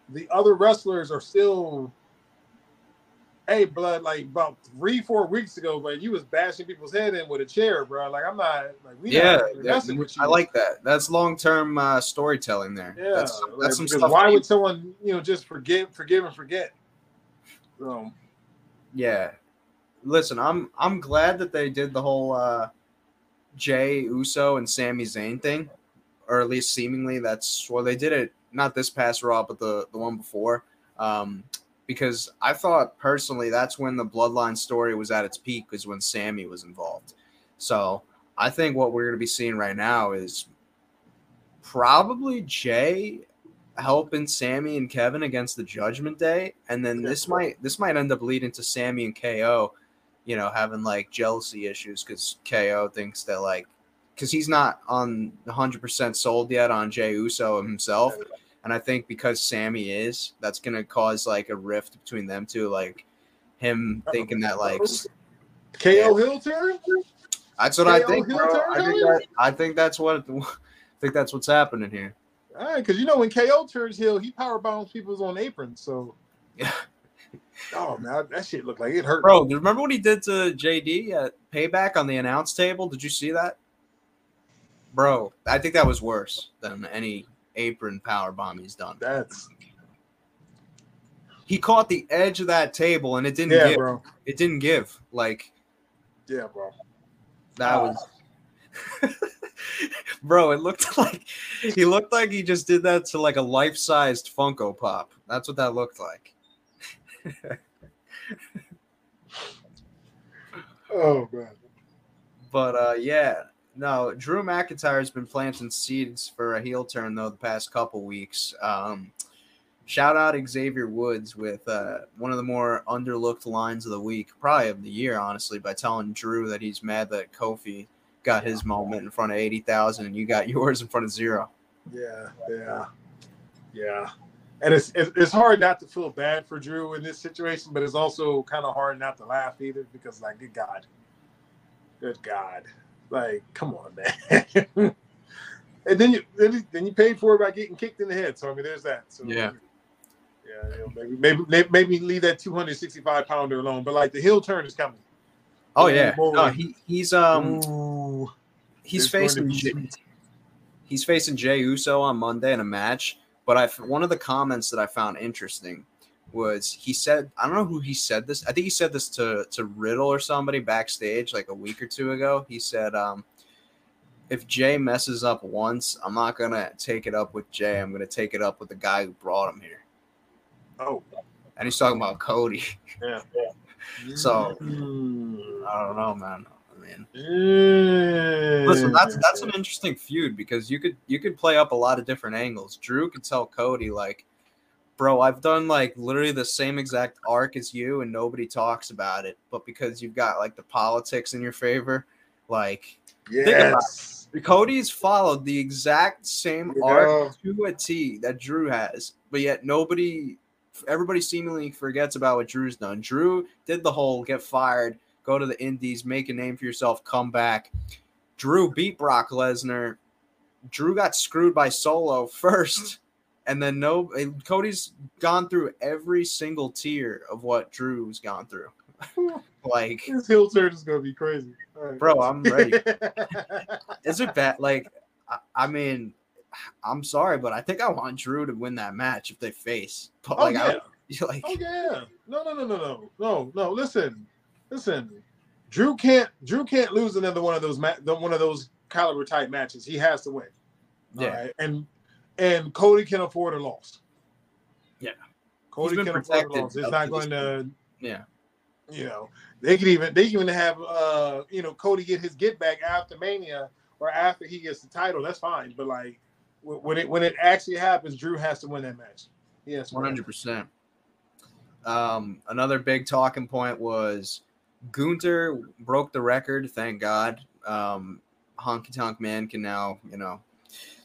the other wrestlers are still hey, blood, like about three, four weeks ago, but you was bashing people's head in with a chair, bro. Like I'm not like we yeah, not messing with you. I like that. That's long term uh, storytelling there. Yeah, that's, like, that's some stuff. why would someone you know just forgive, forgive and forget? So Yeah. Listen, I'm I'm glad that they did the whole uh Jay Uso and Sami Zayn thing, or at least seemingly that's well they did it not this past Raw but the the one before. Um because I thought personally that's when the bloodline story was at its peak is when Sammy was involved. So I think what we're gonna be seeing right now is probably Jay helping Sammy and Kevin against the Judgment Day, and then this might this might end up leading to Sammy and KO, you know, having like jealousy issues because KO thinks that like because he's not on 100 percent sold yet on Jay Uso himself, and I think because Sammy is, that's gonna cause like a rift between them two, like him oh, thinking that like KO Hill turn. that's what I think, bro. I think, that, I think that's what I think that's what's happening here. All right, because you know when KO turns heel, he power bombs people's on aprons. So Yeah. Oh man, that shit looked like it hurt. Bro, do you remember what he did to JD at Payback on the announce table? Did you see that? Bro, I think that was worse than any apron power bomb he's done. That's He caught the edge of that table and it didn't yeah, give. bro. It didn't give. Like Yeah, bro. that was Bro, it looked like he looked like he just did that to like a life-sized Funko Pop. That's what that looked like. Oh man. But uh, yeah, no, Drew McIntyre has been planting seeds for a heel turn though the past couple weeks. Um, shout out Xavier Woods with uh, one of the more underlooked lines of the week, probably of the year, honestly, by telling Drew that he's mad that Kofi got his moment in front of eighty thousand and you got yours in front of zero. Yeah, yeah, yeah. And it's it's hard not to feel bad for Drew in this situation, but it's also kind of hard not to laugh either because, like, good God, good God, like, come on, man. and then you then you, paid for it by getting kicked in the head. So I mean, there's that. So Yeah. yeah, you know, maybe maybe maybe leave that 265 pounder alone. But like the hill turn is coming. Oh Yeah, no, he he's um Ooh, he's facing to be J- some- he's facing Jay Uso on Monday in a match. But I one of the comments that I found interesting was he said I don't know who he said this. I think he said this to to Riddle or somebody backstage like a week or two ago. He said, um, "If Jay messes up once, I'm not gonna take it up with Jay. I'm gonna take it up with the guy who brought him here." Oh, And he's talking about Cody. yeah. So- Mm. I don't know, man. I mean, Mm. Listen, that's that's an interesting feud because you could you could play up a lot of different angles. Drew could tell Cody like, "Bro, I've done like literally the same exact arc as you, and nobody talks about it. But because you've got like the politics in your favor, like yes. Cody's followed the exact same Yeah. arc to a T that Drew has, but yet nobody, everybody seemingly forgets about what Drew's done. Drew did the whole get fired, go to the Indies, make a name for yourself, come back. Drew beat Brock Lesnar. Drew got screwed by Solo first, and then no, Cody's gone through every single tier of what Drew's gone through. like, his heel turn is gonna be crazy. Right. bro, I'm ready. Is it bad? Like, I, I mean, I'm sorry, but I think I want Drew to win that match if they face. But oh like, yeah. I, like, Oh yeah. No, no, no, no, no, no, no. Listen, listen. Drew can't. Drew can't lose another one of those ma- one of those caliber type matches. He has to win. All Yeah. right? And and Cody can afford a loss. Yeah. Cody can afford a loss. It's not going to. yeah, You know, they could even they can even have uh you know Cody get his get back after Mania or after he gets the title. That's fine. But like when it when it actually happens, Drew has to win that match. Yes, one hundred percent. Um, another big talking point was Gunther broke the record. Thank God. Um, Honky Tonk Man can now, you know,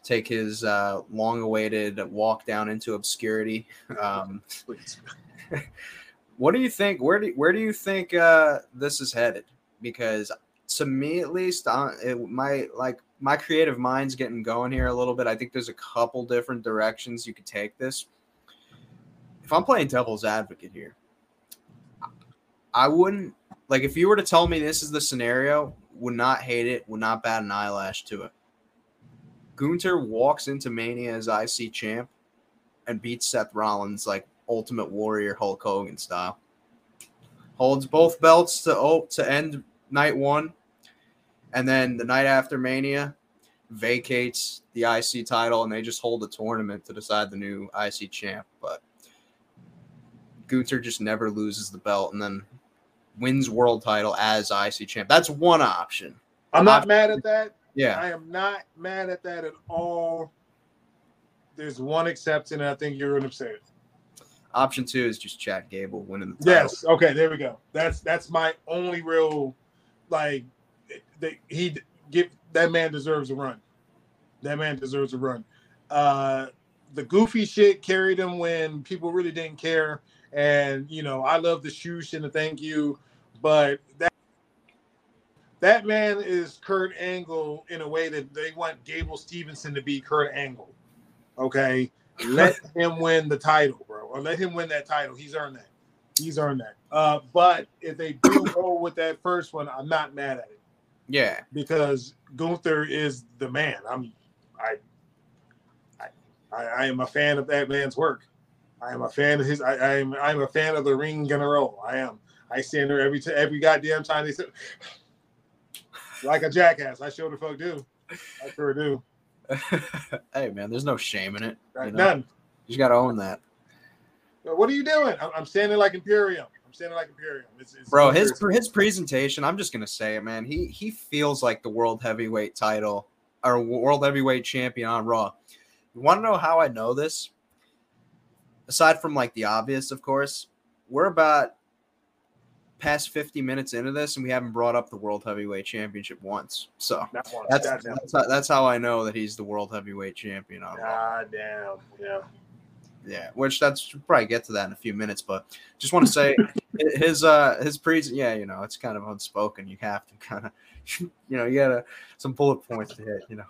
take his uh, long-awaited walk down into obscurity. Um, what do you think? Where do where do you think uh, this is headed? Because to me, at least, uh, it my like my creative mind's getting going here a little bit. I think there's a couple different directions you could take this. If I'm playing devil's advocate here, I wouldn't like if you were to tell me this is the scenario, would not hate it, would not bat an eyelash to it. Gunther walks into Mania as IC champ and beats Seth Rollins like Ultimate Warrior Hulk Hogan style. Holds both belts to oh, to end night one, and then the night after Mania, vacates the IC title and they just hold a tournament to decide the new IC champ. But Gunther just never loses the belt and then wins world title as IC champ. That's one option. I'm not mad at that. Yeah. I am not mad at that at all. There's one exception, and I think you're to say it. Option two is just Chad Gable winning the title. Yes. Okay. There we go. That's that's my only real, like, they, he give that man deserves a run. That man deserves a run. Uh, the goofy shit carried him when people really didn't care, and you know I love the shoosh and the thank you, but that that man is Kurt Angle in a way that they want Gable Stevenson to be Kurt Angle. Okay, let him win the title, bro, or let him win that title. He's earned that. He's earned that. Uh, but if they do go with that first one, I'm not mad at it Yeah. because Gunther is the man. I'm, I, I, I am a fan of that man's work. I am a fan of his. I, I am. I'm a fan of the ring general. I am. I stand there every t- every goddamn time they say, like a jackass. I sure the fuck do. I sure do. hey man, there's no shame in it. Right, You, know? None. you just gotta own that. What are you doing? I'm, I'm standing like Imperium. I'm standing like Imperium. It's, it's Bro, his his presentation, I'm just gonna say it, man. He he feels like the world heavyweight title or world heavyweight champion on Raw. You want to know how I know this? Aside from like the obvious, of course, we're about past 50 minutes into this, and we haven't brought up the world heavyweight championship once. So That one. that's that's how, that's how I know that he's the world heavyweight champion on Raw. Goddamn. Yeah. Yeah, which that's we'll probably get to that in a few minutes, but just want to say his uh his pre yeah, you know, it's kind of unspoken. You have to kind of you know, you gotta some bullet points to hit, you know.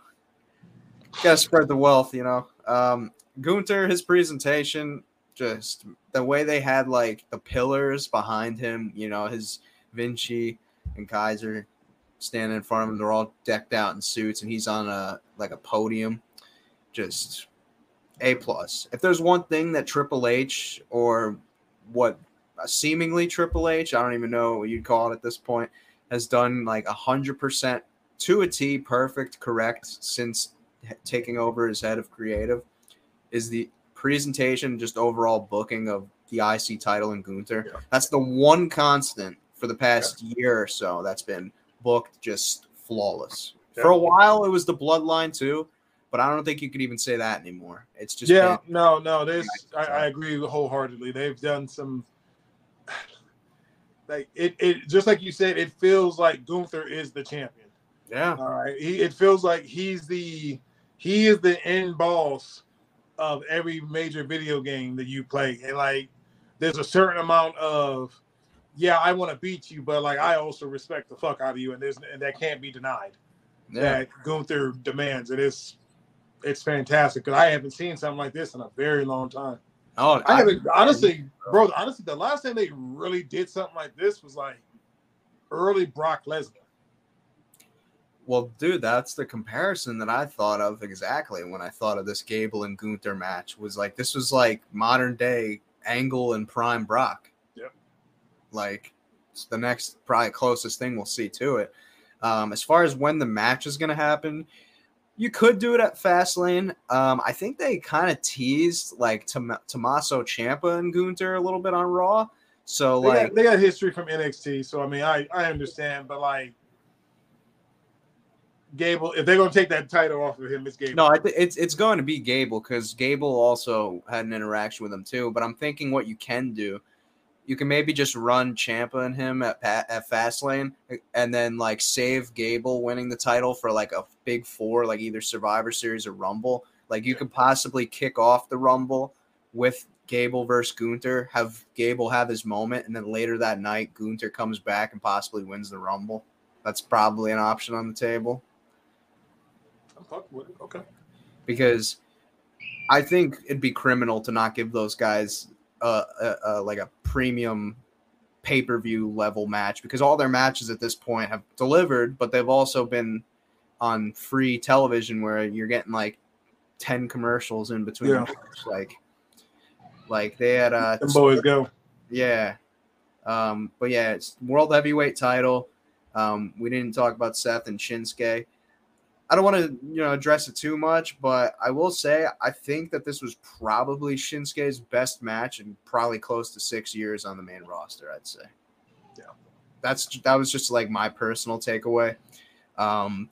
gotta spread the wealth, you know. Um Gunther, his presentation, just the way they had like the pillars behind him, you know, his Vinci and Kaiser standing in front of him, they're all decked out in suits, and he's on a like a podium. Just a plus. If there's one thing that Triple H or what seemingly Triple H, I don't even know what you'd call it at this point, has done like a hundred percent to a T, perfect, correct since taking over as head of creative, is the presentation, just overall booking of the IC title in Gunther. Yeah. That's the one constant for the past year or so that's been booked just flawless. For a while, it was the bloodline too, but I don't think you could even say that anymore. It's just yeah, been- no, no. There's, I, I agree wholeheartedly. They've done some, like it, it. Just like you said, it feels like Gunther is the champion. yeah, All right, he, it feels like he's the, he is the end boss of every major video game that you play, and like, there's a certain amount of, yeah, I want to beat you, but like, I also respect the fuck out of you, and there's, and that can't be denied. yeah. That Gunther demands. It is, it's fantastic because I haven't seen something like this in a very long time. Oh, I haven't honestly, bro. Honestly, the last time they really did something like this was like early Brock Lesnar. Well, dude, that's the comparison that I thought of exactly when I thought of this Gable and Gunther match. Was like this was like modern day Angle and Prime Brock. Yep. Like it's the next probably closest thing we'll see to it. Um, as far as when the match is going to happen, you could do it at Fastlane. Um, I think they kind of teased like Tom- Tommaso Ciampa and Gunther a little bit on Raw. So They, like, got, they got history from NXT, so I mean, I I understand, but like Gable, if they're gonna take that title off of him, it's Gable. No, it's it's going to be Gable because Gable also had an interaction with him too. But I'm thinking what you can do, you can maybe just run Ciampa and him at at Fastlane, and then like save Gable winning the title for like a big four, like either Survivor Series or Rumble. Like you could possibly kick off the Rumble with Gable versus Gunther, have Gable have his moment, and then later that night Gunther comes back and possibly wins the Rumble. That's probably an option on the table. I'm with it. Okay. because I think it'd be criminal to not give those guys uh, uh, uh, like a premium pay per view level match because all their matches at this point have delivered, but they've also been on free television where you're getting like 10 commercials in between. Yeah. Like, like they had uh, Them boys go. yeah. Um, but yeah, it's world heavyweight title. Um, we didn't talk about Seth and Shinsuke. I don't want to, you know, address it too much, but I will say I think that this was probably Shinsuke's best match in probably close to six years on the main roster. I'd say. Yeah. That's that was just like my personal takeaway. Um,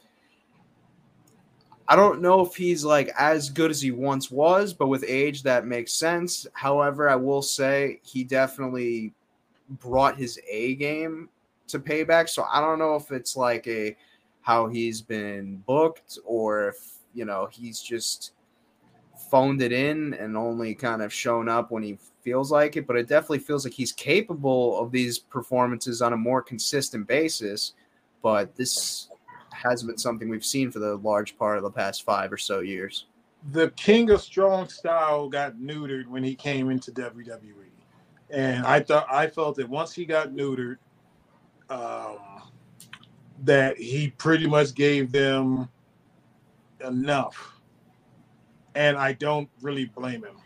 I don't know if he's like as good as he once was, but with age, that makes sense. However, I will say he definitely brought his A game to payback. So I don't know if it's like a how he's been booked or if you know he's just phoned it in and only kind of shown up when he feels like it. But it definitely feels like he's capable of these performances on a more consistent basis. But this hasn't been something we've seen for the large part of the past five or so years. the king of strong style got neutered when he came into WWE, and I thought I felt that once he got neutered, um, that he pretty much gave them enough, and I don't really blame him.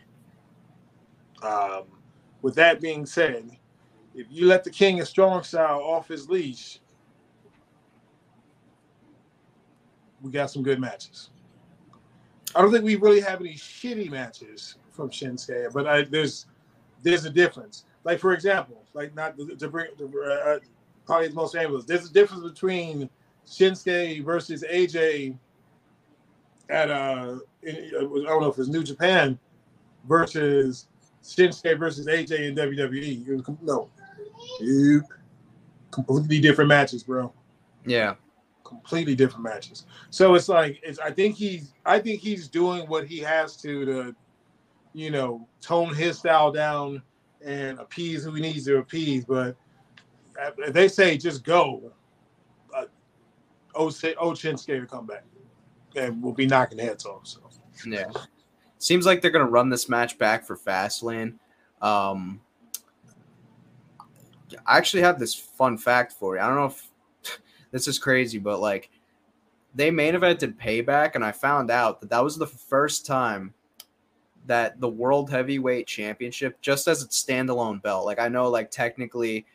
Um, with that being said, if you let the king of strong style off his leash, we got some good matches. I don't think we really have any shitty matches from Shinsuke, but I, there's there's a difference. Like for example, like not to, bring to, uh, probably the most famous. There's a difference between Shinsuke versus AJ at uh, in, I don't know if it's New Japan versus Shinsuke versus AJ in WWE. No, completely different matches, bro Yeah. completely different matches. So it's like it's I think he's I think he's doing what he has to to you know tone his style down and appease who he needs to appease. But they say just go, uh, O O Shinsuke will come back and we'll be knocking heads off. So Yeah. Seems like they're gonna run this match back for Fastlane. Um I actually have this fun fact for you. I don't know if this is crazy, but like they main evented payback, and I found out that that was the first time that the World Heavyweight Championship, just as its standalone belt, like I know, like technically,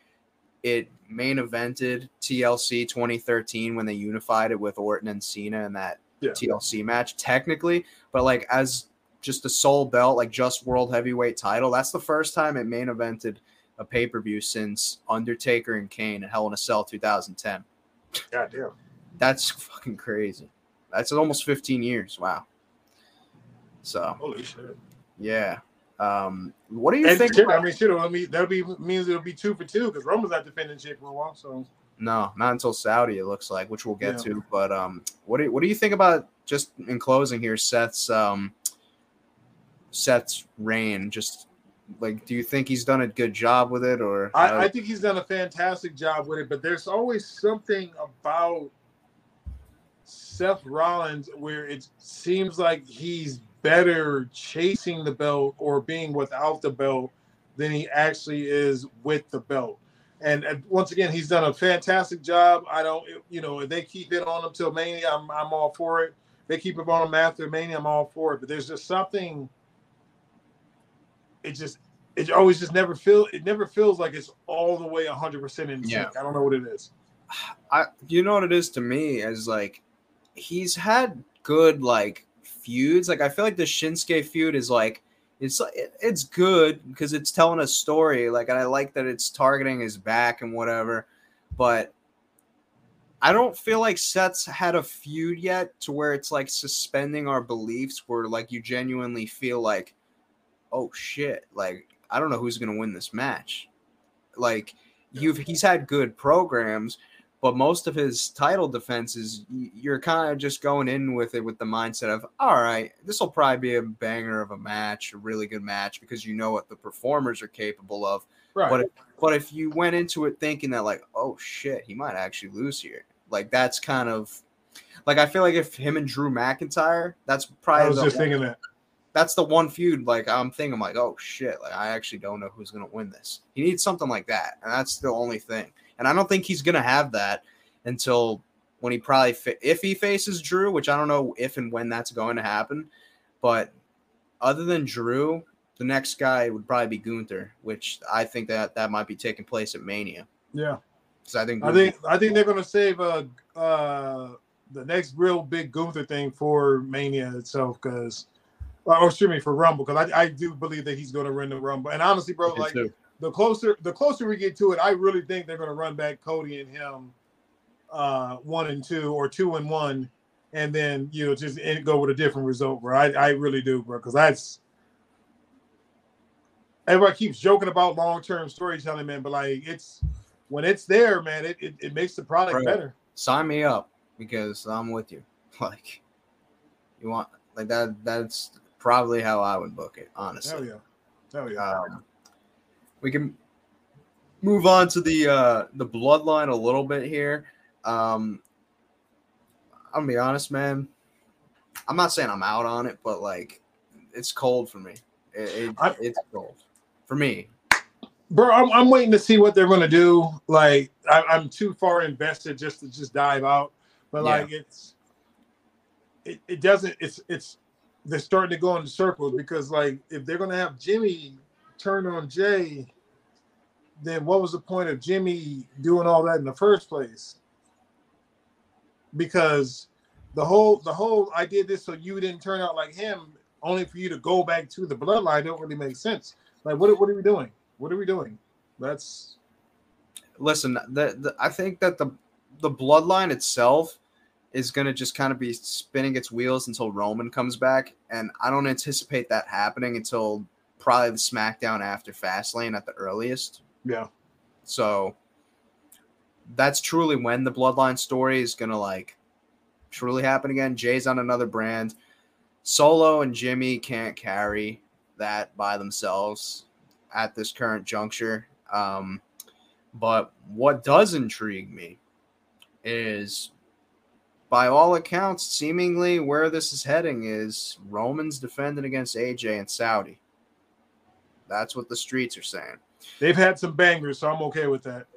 it main evented TLC 2013 when they unified it with Orton and Cena in that Yeah. TLC match, technically, but like as just a sole belt, like just World Heavyweight title, that's the first time it main evented a pay per view since Undertaker and Kane at Hell in a Cell 2010 goddamn. that's fucking crazy. That's almost 15 years. Wow. So Holy shit. yeah. Um, what do you And think? shit, about- I mean, shit. I mean, that'll be means it'll be two for two because Roman's not defending shit for a while. So no, not until Saudi. It looks like, which we'll get Yeah. to. But um, what do you, what do you think about just in closing here, Seth's um, Seth's reign? Just like, do you think he's done a good job with it, or I, I think he's done a fantastic job with it, but there's always something about Seth Rollins where it seems like he's better chasing the belt or being without the belt than he actually is with the belt. And, and once again, he's done a fantastic job. I don't, you know, if they keep it on him till Mania, I'm, I'm all for it. If they keep it on him after Mania, I'm all for it. But there's just something. It just, it always just never feel. It never feels like it's all the way 100 percent in. Yeah. I don't know what it is. I you know what it is to me is like he's had good like feuds. Like I feel like the Shinsuke feud is like it's it's good because it's telling a story. Like and I like that it's targeting his back and whatever. But I don't feel like Seth's had a feud yet to where it's like suspending our beliefs where like you genuinely feel like, oh shit, like I don't know who's gonna win this match. Like you've he's had good programs, but most of his title defenses, you're kind of just going in with it with the mindset of, all right, this will probably be a banger of a match, a really good match, because you know what the performers are capable of. Right. But if, but if you went into it thinking that like, oh shit, he might actually lose here, like that's kind of like I feel like if him and Drew McIntyre, that's probably I was the just thinking that. that's the one feud. Like I'm thinking, like, oh shit, like I actually don't know who's gonna win this. He needs something like that, and that's the only thing. And I don't think he's gonna have that until when he probably fa- if he faces Drew, which I don't know if and when that's going to happen. But other than Drew, the next guy would probably be Gunther, which I think that that might be taking place at Mania. Yeah, because I think I think I think they're gonna save uh uh the next real big Gunther thing for Mania itself because or excuse me for Rumble because I, I do believe that he's going to run the Rumble. And honestly, bro, like too. The closer the closer we get to it, I really think they're going to run back Cody and him uh one and two or two and one, and then you know just go with a different result, bro. I, I really do, bro, because that's everybody keeps joking about long term storytelling, man, but like it's when it's there, man, it, it, it makes the product right. better. Sign me up because I'm with you. Like you want like that that's probably how I would book it, honestly. Hell yeah. Hell yeah. Um, we can move on to the uh the bloodline a little bit here. Um I'm gonna be honest, man. I'm not saying I'm out on it, but like it's cold for me. It, it it's cold for me. Bro, I'm, I'm waiting to see what they're gonna do. Like I, am too far invested just to just dive out. But like yeah. it's it, it doesn't it's it's they're starting to go in circles because like if they're gonna have Jimmy turn on Jay, then what was the point of Jimmy doing all that in the first place? Because the whole the whole I did this so you didn't turn out like him, only for you to go back to the bloodline don't really make sense. Like what what are we doing? What are we doing? That's listen. The, the I think that the the bloodline itself is going to just kind of be spinning its wheels until Roman comes back. And I don't anticipate that happening until probably the SmackDown after Fastlane at the earliest. Yeah. So that's truly when the bloodline story is to like truly happen again. Jay's on another brand. Solo and Jimmy can't carry that by themselves at this current juncture. Um, but what does intrigue me is by all accounts, seemingly where this is heading is Roman's defending against AJ and Saudi. That's what the streets are saying. They've had some bangers, so I'm okay with that.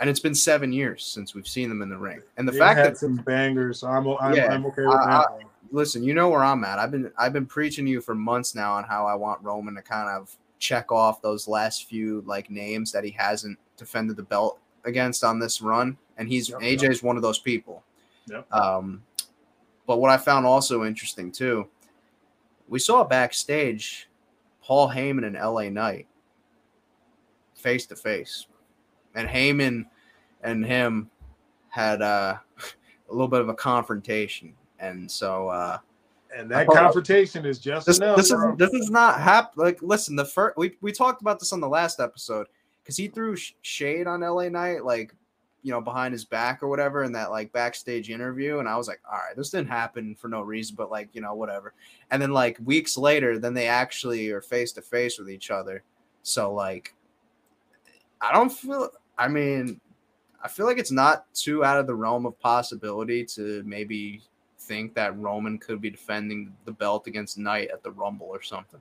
And it's been seven years since we've seen them in the ring. And the They've fact that some bangers, so I'm, I'm, yeah, I'm okay with I, that. I, listen, you know where I'm at. I've been I've been preaching to you for months now on how I want Roman to kind of check off those last few like names that he hasn't defended the belt against on this run, and he's yep, AJ is one of those people. Yep. Um, but what I found also interesting too, we saw backstage Paul Heyman and LA Knight face to face, and Heyman and him had uh, a little bit of a confrontation, and so. Uh, and that confrontation is just this, enough. This is this is not hap. Like, listen, the first we we talked about this on the last episode because he threw shade on LA Knight, like you know, behind his back or whatever in that like backstage interview. And I was like, all right, this didn't happen for no reason, but like, you know, whatever. And then like weeks later, then they actually are face to face with each other. So like, I don't feel, I mean, I feel like it's not too out of the realm of possibility to maybe think that Roman could be defending the belt against Knight at the Rumble or something.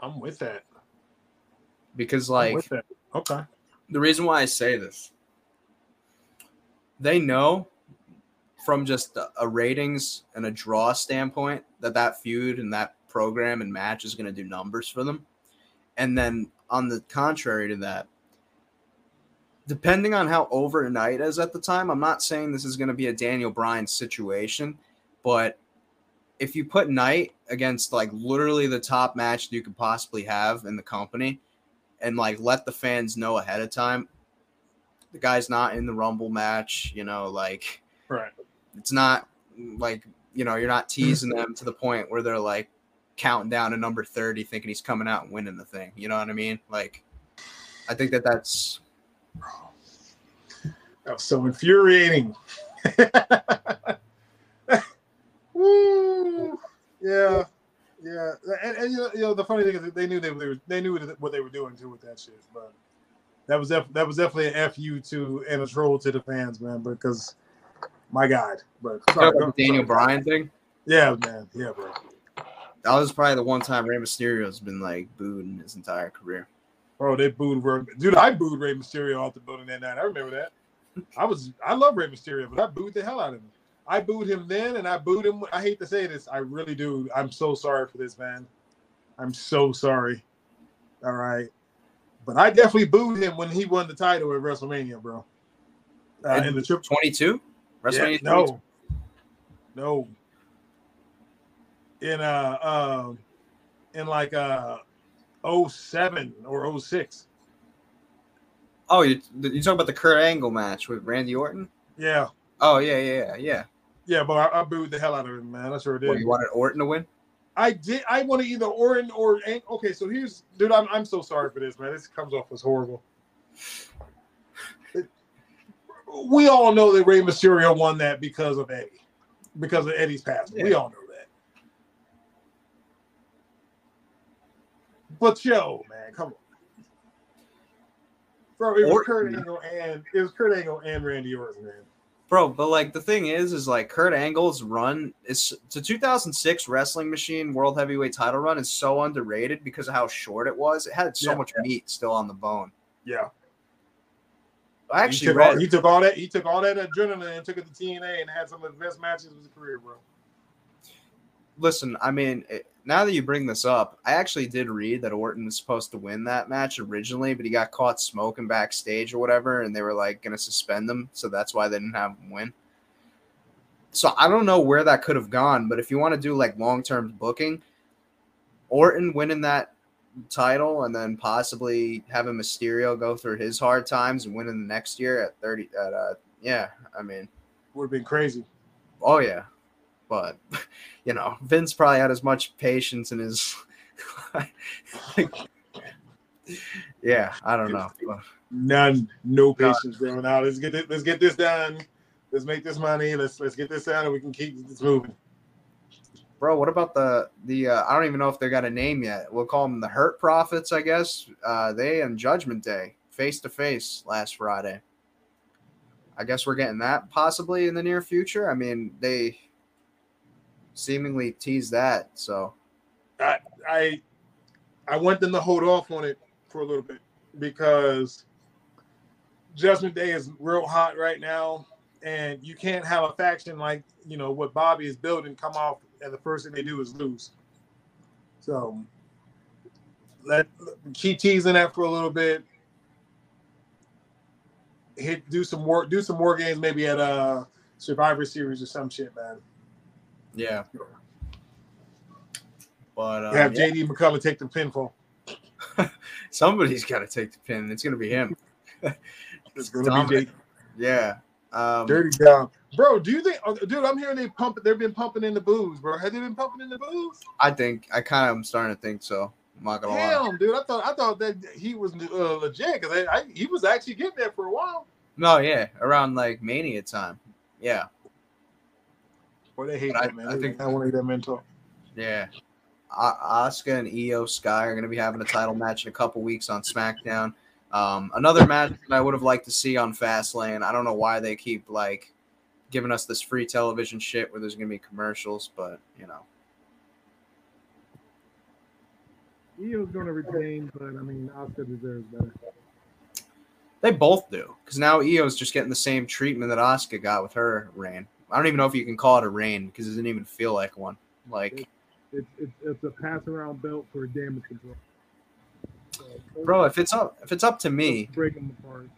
I'm with that. Because like okay. The reason why I say this, they know from just a ratings and a draw standpoint that that feud and that program and match is going to do numbers for them. And then on the contrary to that, depending on how overnight is at the time, I'm not saying this is going to be a Daniel Bryan situation, but if you put Knight against like literally the top match you could possibly have in the company and like let the fans know ahead of time the guy's not in the rumble match you know like right it's not like you know you're not teasing them to the point where they're like counting down to number 30 thinking he's coming out and winning the thing you know what i mean like i think that that's that was so infuriating Woo! Yeah, yeah, and, and you, know, you know the funny thing is they knew they were they knew what they were doing too with that shit, but that was def- that was definitely an fu to and a troll to the fans, man. Because my God. bro. sorry, the Daniel Bryan thing. Yeah, man. Yeah, bro. That was probably the one time Rey Mysterio's been like booed in his entire career. Bro, they booed Rey. Dude, I booed Rey Mysterio off the building that night. I remember that. I was I love Rey Mysterio, but I booed the hell out of him. I booed him then, and I booed him. I hate to say this, I really do. I'm so sorry for this, man. I'm so sorry. All right, but I definitely booed him when he won the title at WrestleMania, bro. Uh, in the trip 22. WrestleMania. Yeah, no, no. In uh, uh, in like uh, 07 or 06. Oh, you you talking about the Kurt Angle match with Randy Orton? Yeah. Oh yeah yeah yeah. Yeah, but I, I booed the hell out of him, man. I sure did. Well, you wanted Orton to win? I did. I wanted either Orton or Angle. okay. So here's, dude. I'm I'm so sorry for this, man. This comes off as horrible. We all know that Rey Mysterio won that because of Eddie, because of Eddie's past. We all know that. But yo, man, come on, bro. It was Kurt. Angle and it was Kurt Angle and Randy Orton, man. Bro, but like the thing is, is like Kurt Angle's run is the 2006 Wrestling Machine World Heavyweight Title run is so underrated because of how short it was. It had so Yeah. much meat still on the bone. Yeah, I he actually took, read. all, he took all that. He took all that adrenaline and took it to TNA and had some of the best matches of his career, bro. listen, I mean, it, now that you bring this up, I actually did read that Orton was supposed to win that match originally, but he got caught smoking backstage or whatever, and they were like going to suspend him, so that's why they didn't have him win. So I don't know where that could have gone, but if you want to do like long term booking, Orton winning that title and then possibly having Mysterio go through his hard times and winning the next year at 30 at uh yeah, I mean Would have been crazy. Oh yeah, but you know, Vince probably had as much patience in his. yeah, I don't know. None, no patience, bro. Now let's get this, let's get this done. Let's make this money. Let's let's get this out and we can keep this moving. Bro, what about the the? Uh, I don't even know if they got a name yet. We'll call them the Hurt Profits, I guess. Uh, they and Judgment Day face to face last Friday. I guess we're getting that possibly in the near future. I mean, they seemingly teased that. So I I I want them to hold off on it for a little bit because Judgment Day is real hot right now, and you can't have a faction like you know what Bobby is building come off, and the first thing they do is lose. So let keep teasing that for a little bit. Hit do some more do some more games maybe at a Survivor Series or some shit, man. yeah. But uh, Have yeah. JD McDonagh take the pinfall. Somebody's got to take the pin. It's going to be him. It's gonna be Dominik. JD. Yeah. Um, Dirty down, bro. Do you think, oh, dude? I'm hearing they pump. They've been pumping in the booze, bro. Have they been pumping in the booze? I think I kind of am starting to think so. I'm not gonna lie. Damn, dude. I thought I thought that he was uh, legit because I, I, he was actually getting there for a while. No, yeah, around like Mania time. Yeah, Boy, they hate But I- that man. I I think- think I want to eat that mentor. yeah. Asuka and Iyo Sky are going to be having a title match in a couple weeks on SmackDown. Um, another match that I would have liked to see on Fastlane. I don't know why they keep like giving us this free television shit where there's going to be commercials, but you know, going to retain, but I mean, Asuka deserves better. They both do because now Iyo's just getting the same treatment that Asuka got with her reign. I don't even know if you can call it a reign because it doesn't even feel like one. Like, It's it's, it's a pass around belt for damage control. So, bro, if it's up, if it's up to me, break them apart.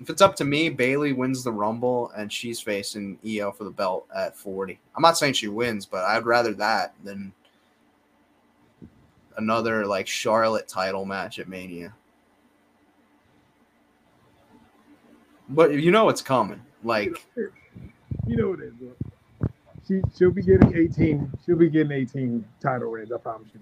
If it's up to me, Bayley wins the Rumble and she's facing Iyo for the belt at 40. I'm not saying she wins, but I'd rather that than another like Charlotte title match at Mania. But you know it's coming. Like, You know it is, bro. She she'll be getting 18. She'll be getting 18 title reigns. I promise you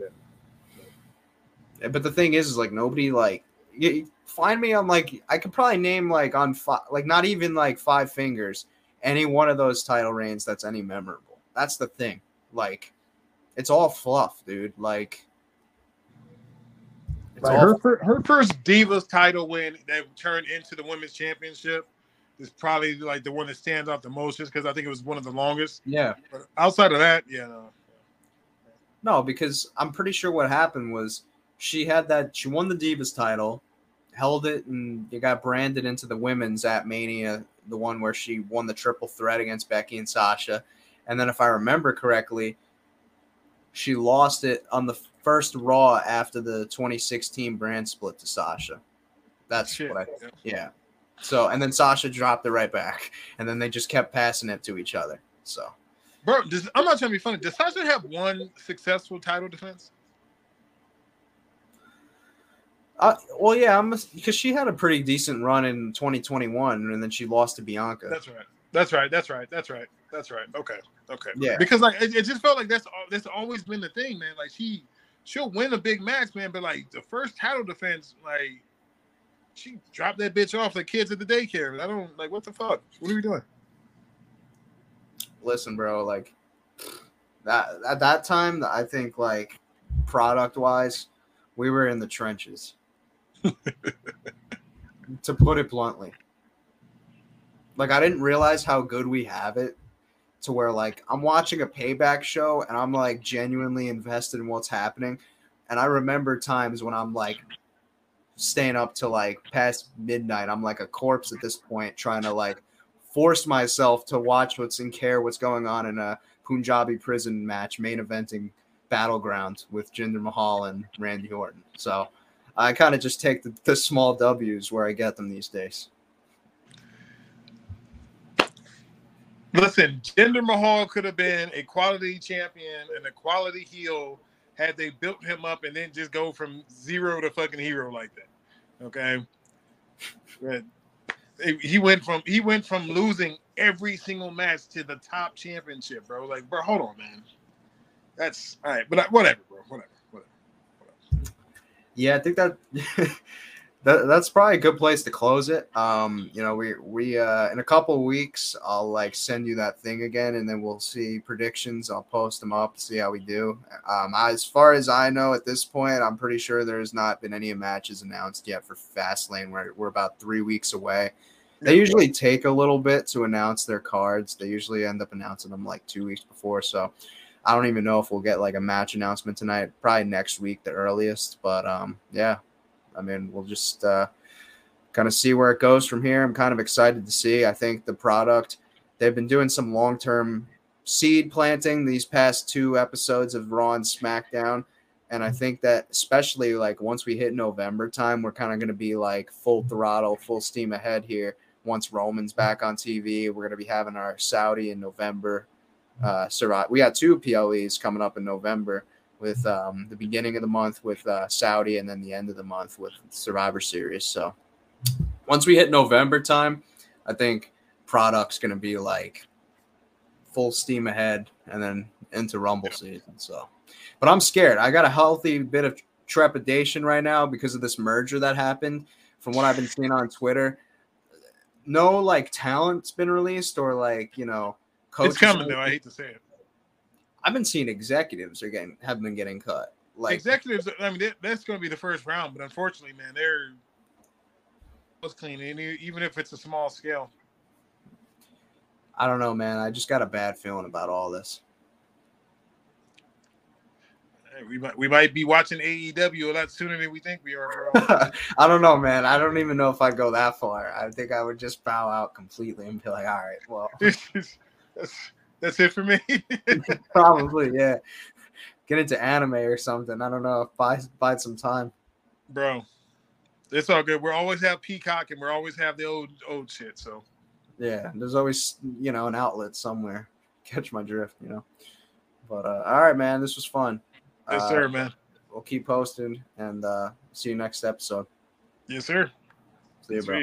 that. but the thing is, is like nobody like you, find me on like I could probably name like on five, like not even like five fingers any one of those title reigns that's any memorable. That's the thing. Like, it's all fluff, dude. Like, Right. Her her first Divas title win that turned into the women's championship is probably like the one that stands out the most, just because I think it was one of the longest. Yeah. But outside of that, yeah, no. No, because I'm pretty sure what happened was she had that she won the Divas title, held it, and it got branded into the women's at Mania, the one where she won the triple threat against Becky and Sasha. And then if I remember correctly, she lost it on the first Raw after the 2016 brand split to Sasha. That's Shit. what I yeah. yeah. So and then Sasha dropped it right back, and then they just kept passing it to each other. So Bro, does, I'm not trying to be funny. Does Sasha have one successful title defense? Uh, well, yeah, I'm because she had a pretty decent run in 2021, and then she lost to Bianca. That's right. That's right. That's right. That's right. That's right. Okay. Okay. Yeah. Because like it, it just felt like that's that's always been the thing, man. Like she she'll win a big match, man, but like the first title defense, like she dropped that bitch off the kids at the daycare. I don't like what the fuck. What are we doing? Listen, bro, like that at that time, I think like product wise, we were in the trenches. to put it bluntly, like I didn't realize how good we have it. To where like I'm watching a payback show and I'm like genuinely invested in what's happening, and I remember times when I'm like staying up till like past midnight. I'm like a corpse at this point, trying to like force myself to watch what's in care, what's going on in a Punjabi prison match, main eventing battleground with Jinder Mahal and Randy Orton. So I kind of just take the, the small W's where I get them these days. Listen, Jinder Mahal could have been a quality champion and a quality heel had they built him up and then just go from zero to fucking hero like that. Okay. But he went from he went from losing every single match to the top championship, bro. Like, bro, hold on, man. That's all right, but whatever, bro. Whatever. Yeah, I think that, that that's probably a good place to close it. Um, you know, we we uh in a couple of weeks I'll like send you that thing again and then we'll see predictions. I'll post them up, see how we do. Um as far as I know at this point, I'm pretty sure there's not been any matches announced yet for Fastlane. We're we're about three weeks away. They usually take a little bit to announce their cards. They usually end up announcing them like two weeks before. So I don't even know if we'll get like a match announcement tonight. Probably next week, the earliest. But um, yeah, I mean, we'll just uh, kind of see where it goes from here. I'm kind of excited to see. I think the product they've been doing some long term seed planting these past two episodes of Raw and SmackDown. And I think that especially like once we hit November time, we're kind of going to be like full throttle, full steam ahead here. Once Roman's back on TV, we're going to be having our Saudi in November. Uh, Survive. We got two PLEs coming up in November with um, the beginning of the month with uh, Saudi and then the end of the month with Survivor Series. So once we hit November time, I think product's going to be like full steam ahead and then into Rumble season. So, but I'm scared. I got a healthy bit of trepidation right now because of this merger that happened. From what I've been seeing on Twitter, no like talent's been released or like you know coaches. It's coming though. I hate to say it. I've been seeing executives are getting have been getting cut. Like Executives, I mean, that, that's going to be the first round, but unfortunately, man, they're was clean, even if it's a small scale. I don't know, man. I just got a bad feeling about all this. Hey, we might we might be watching AEW a lot sooner than we think we are. I don't know, man. I don't even know if I'd go that far. I think I would just bow out completely and be like, all right, well, that's that's it for me. probably, yeah. Get into anime or something. I don't know. Buy buy some time. bro. It's all good. We'll always have Peacock, and we'll always have the old old shit. So Yeah, there's always you know an outlet somewhere. Catch my drift, you know. But uh, all right, man. This was fun. yes, Uh, sir, man. We'll keep posting and uh, see you next episode. Yes, sir. See you, bro.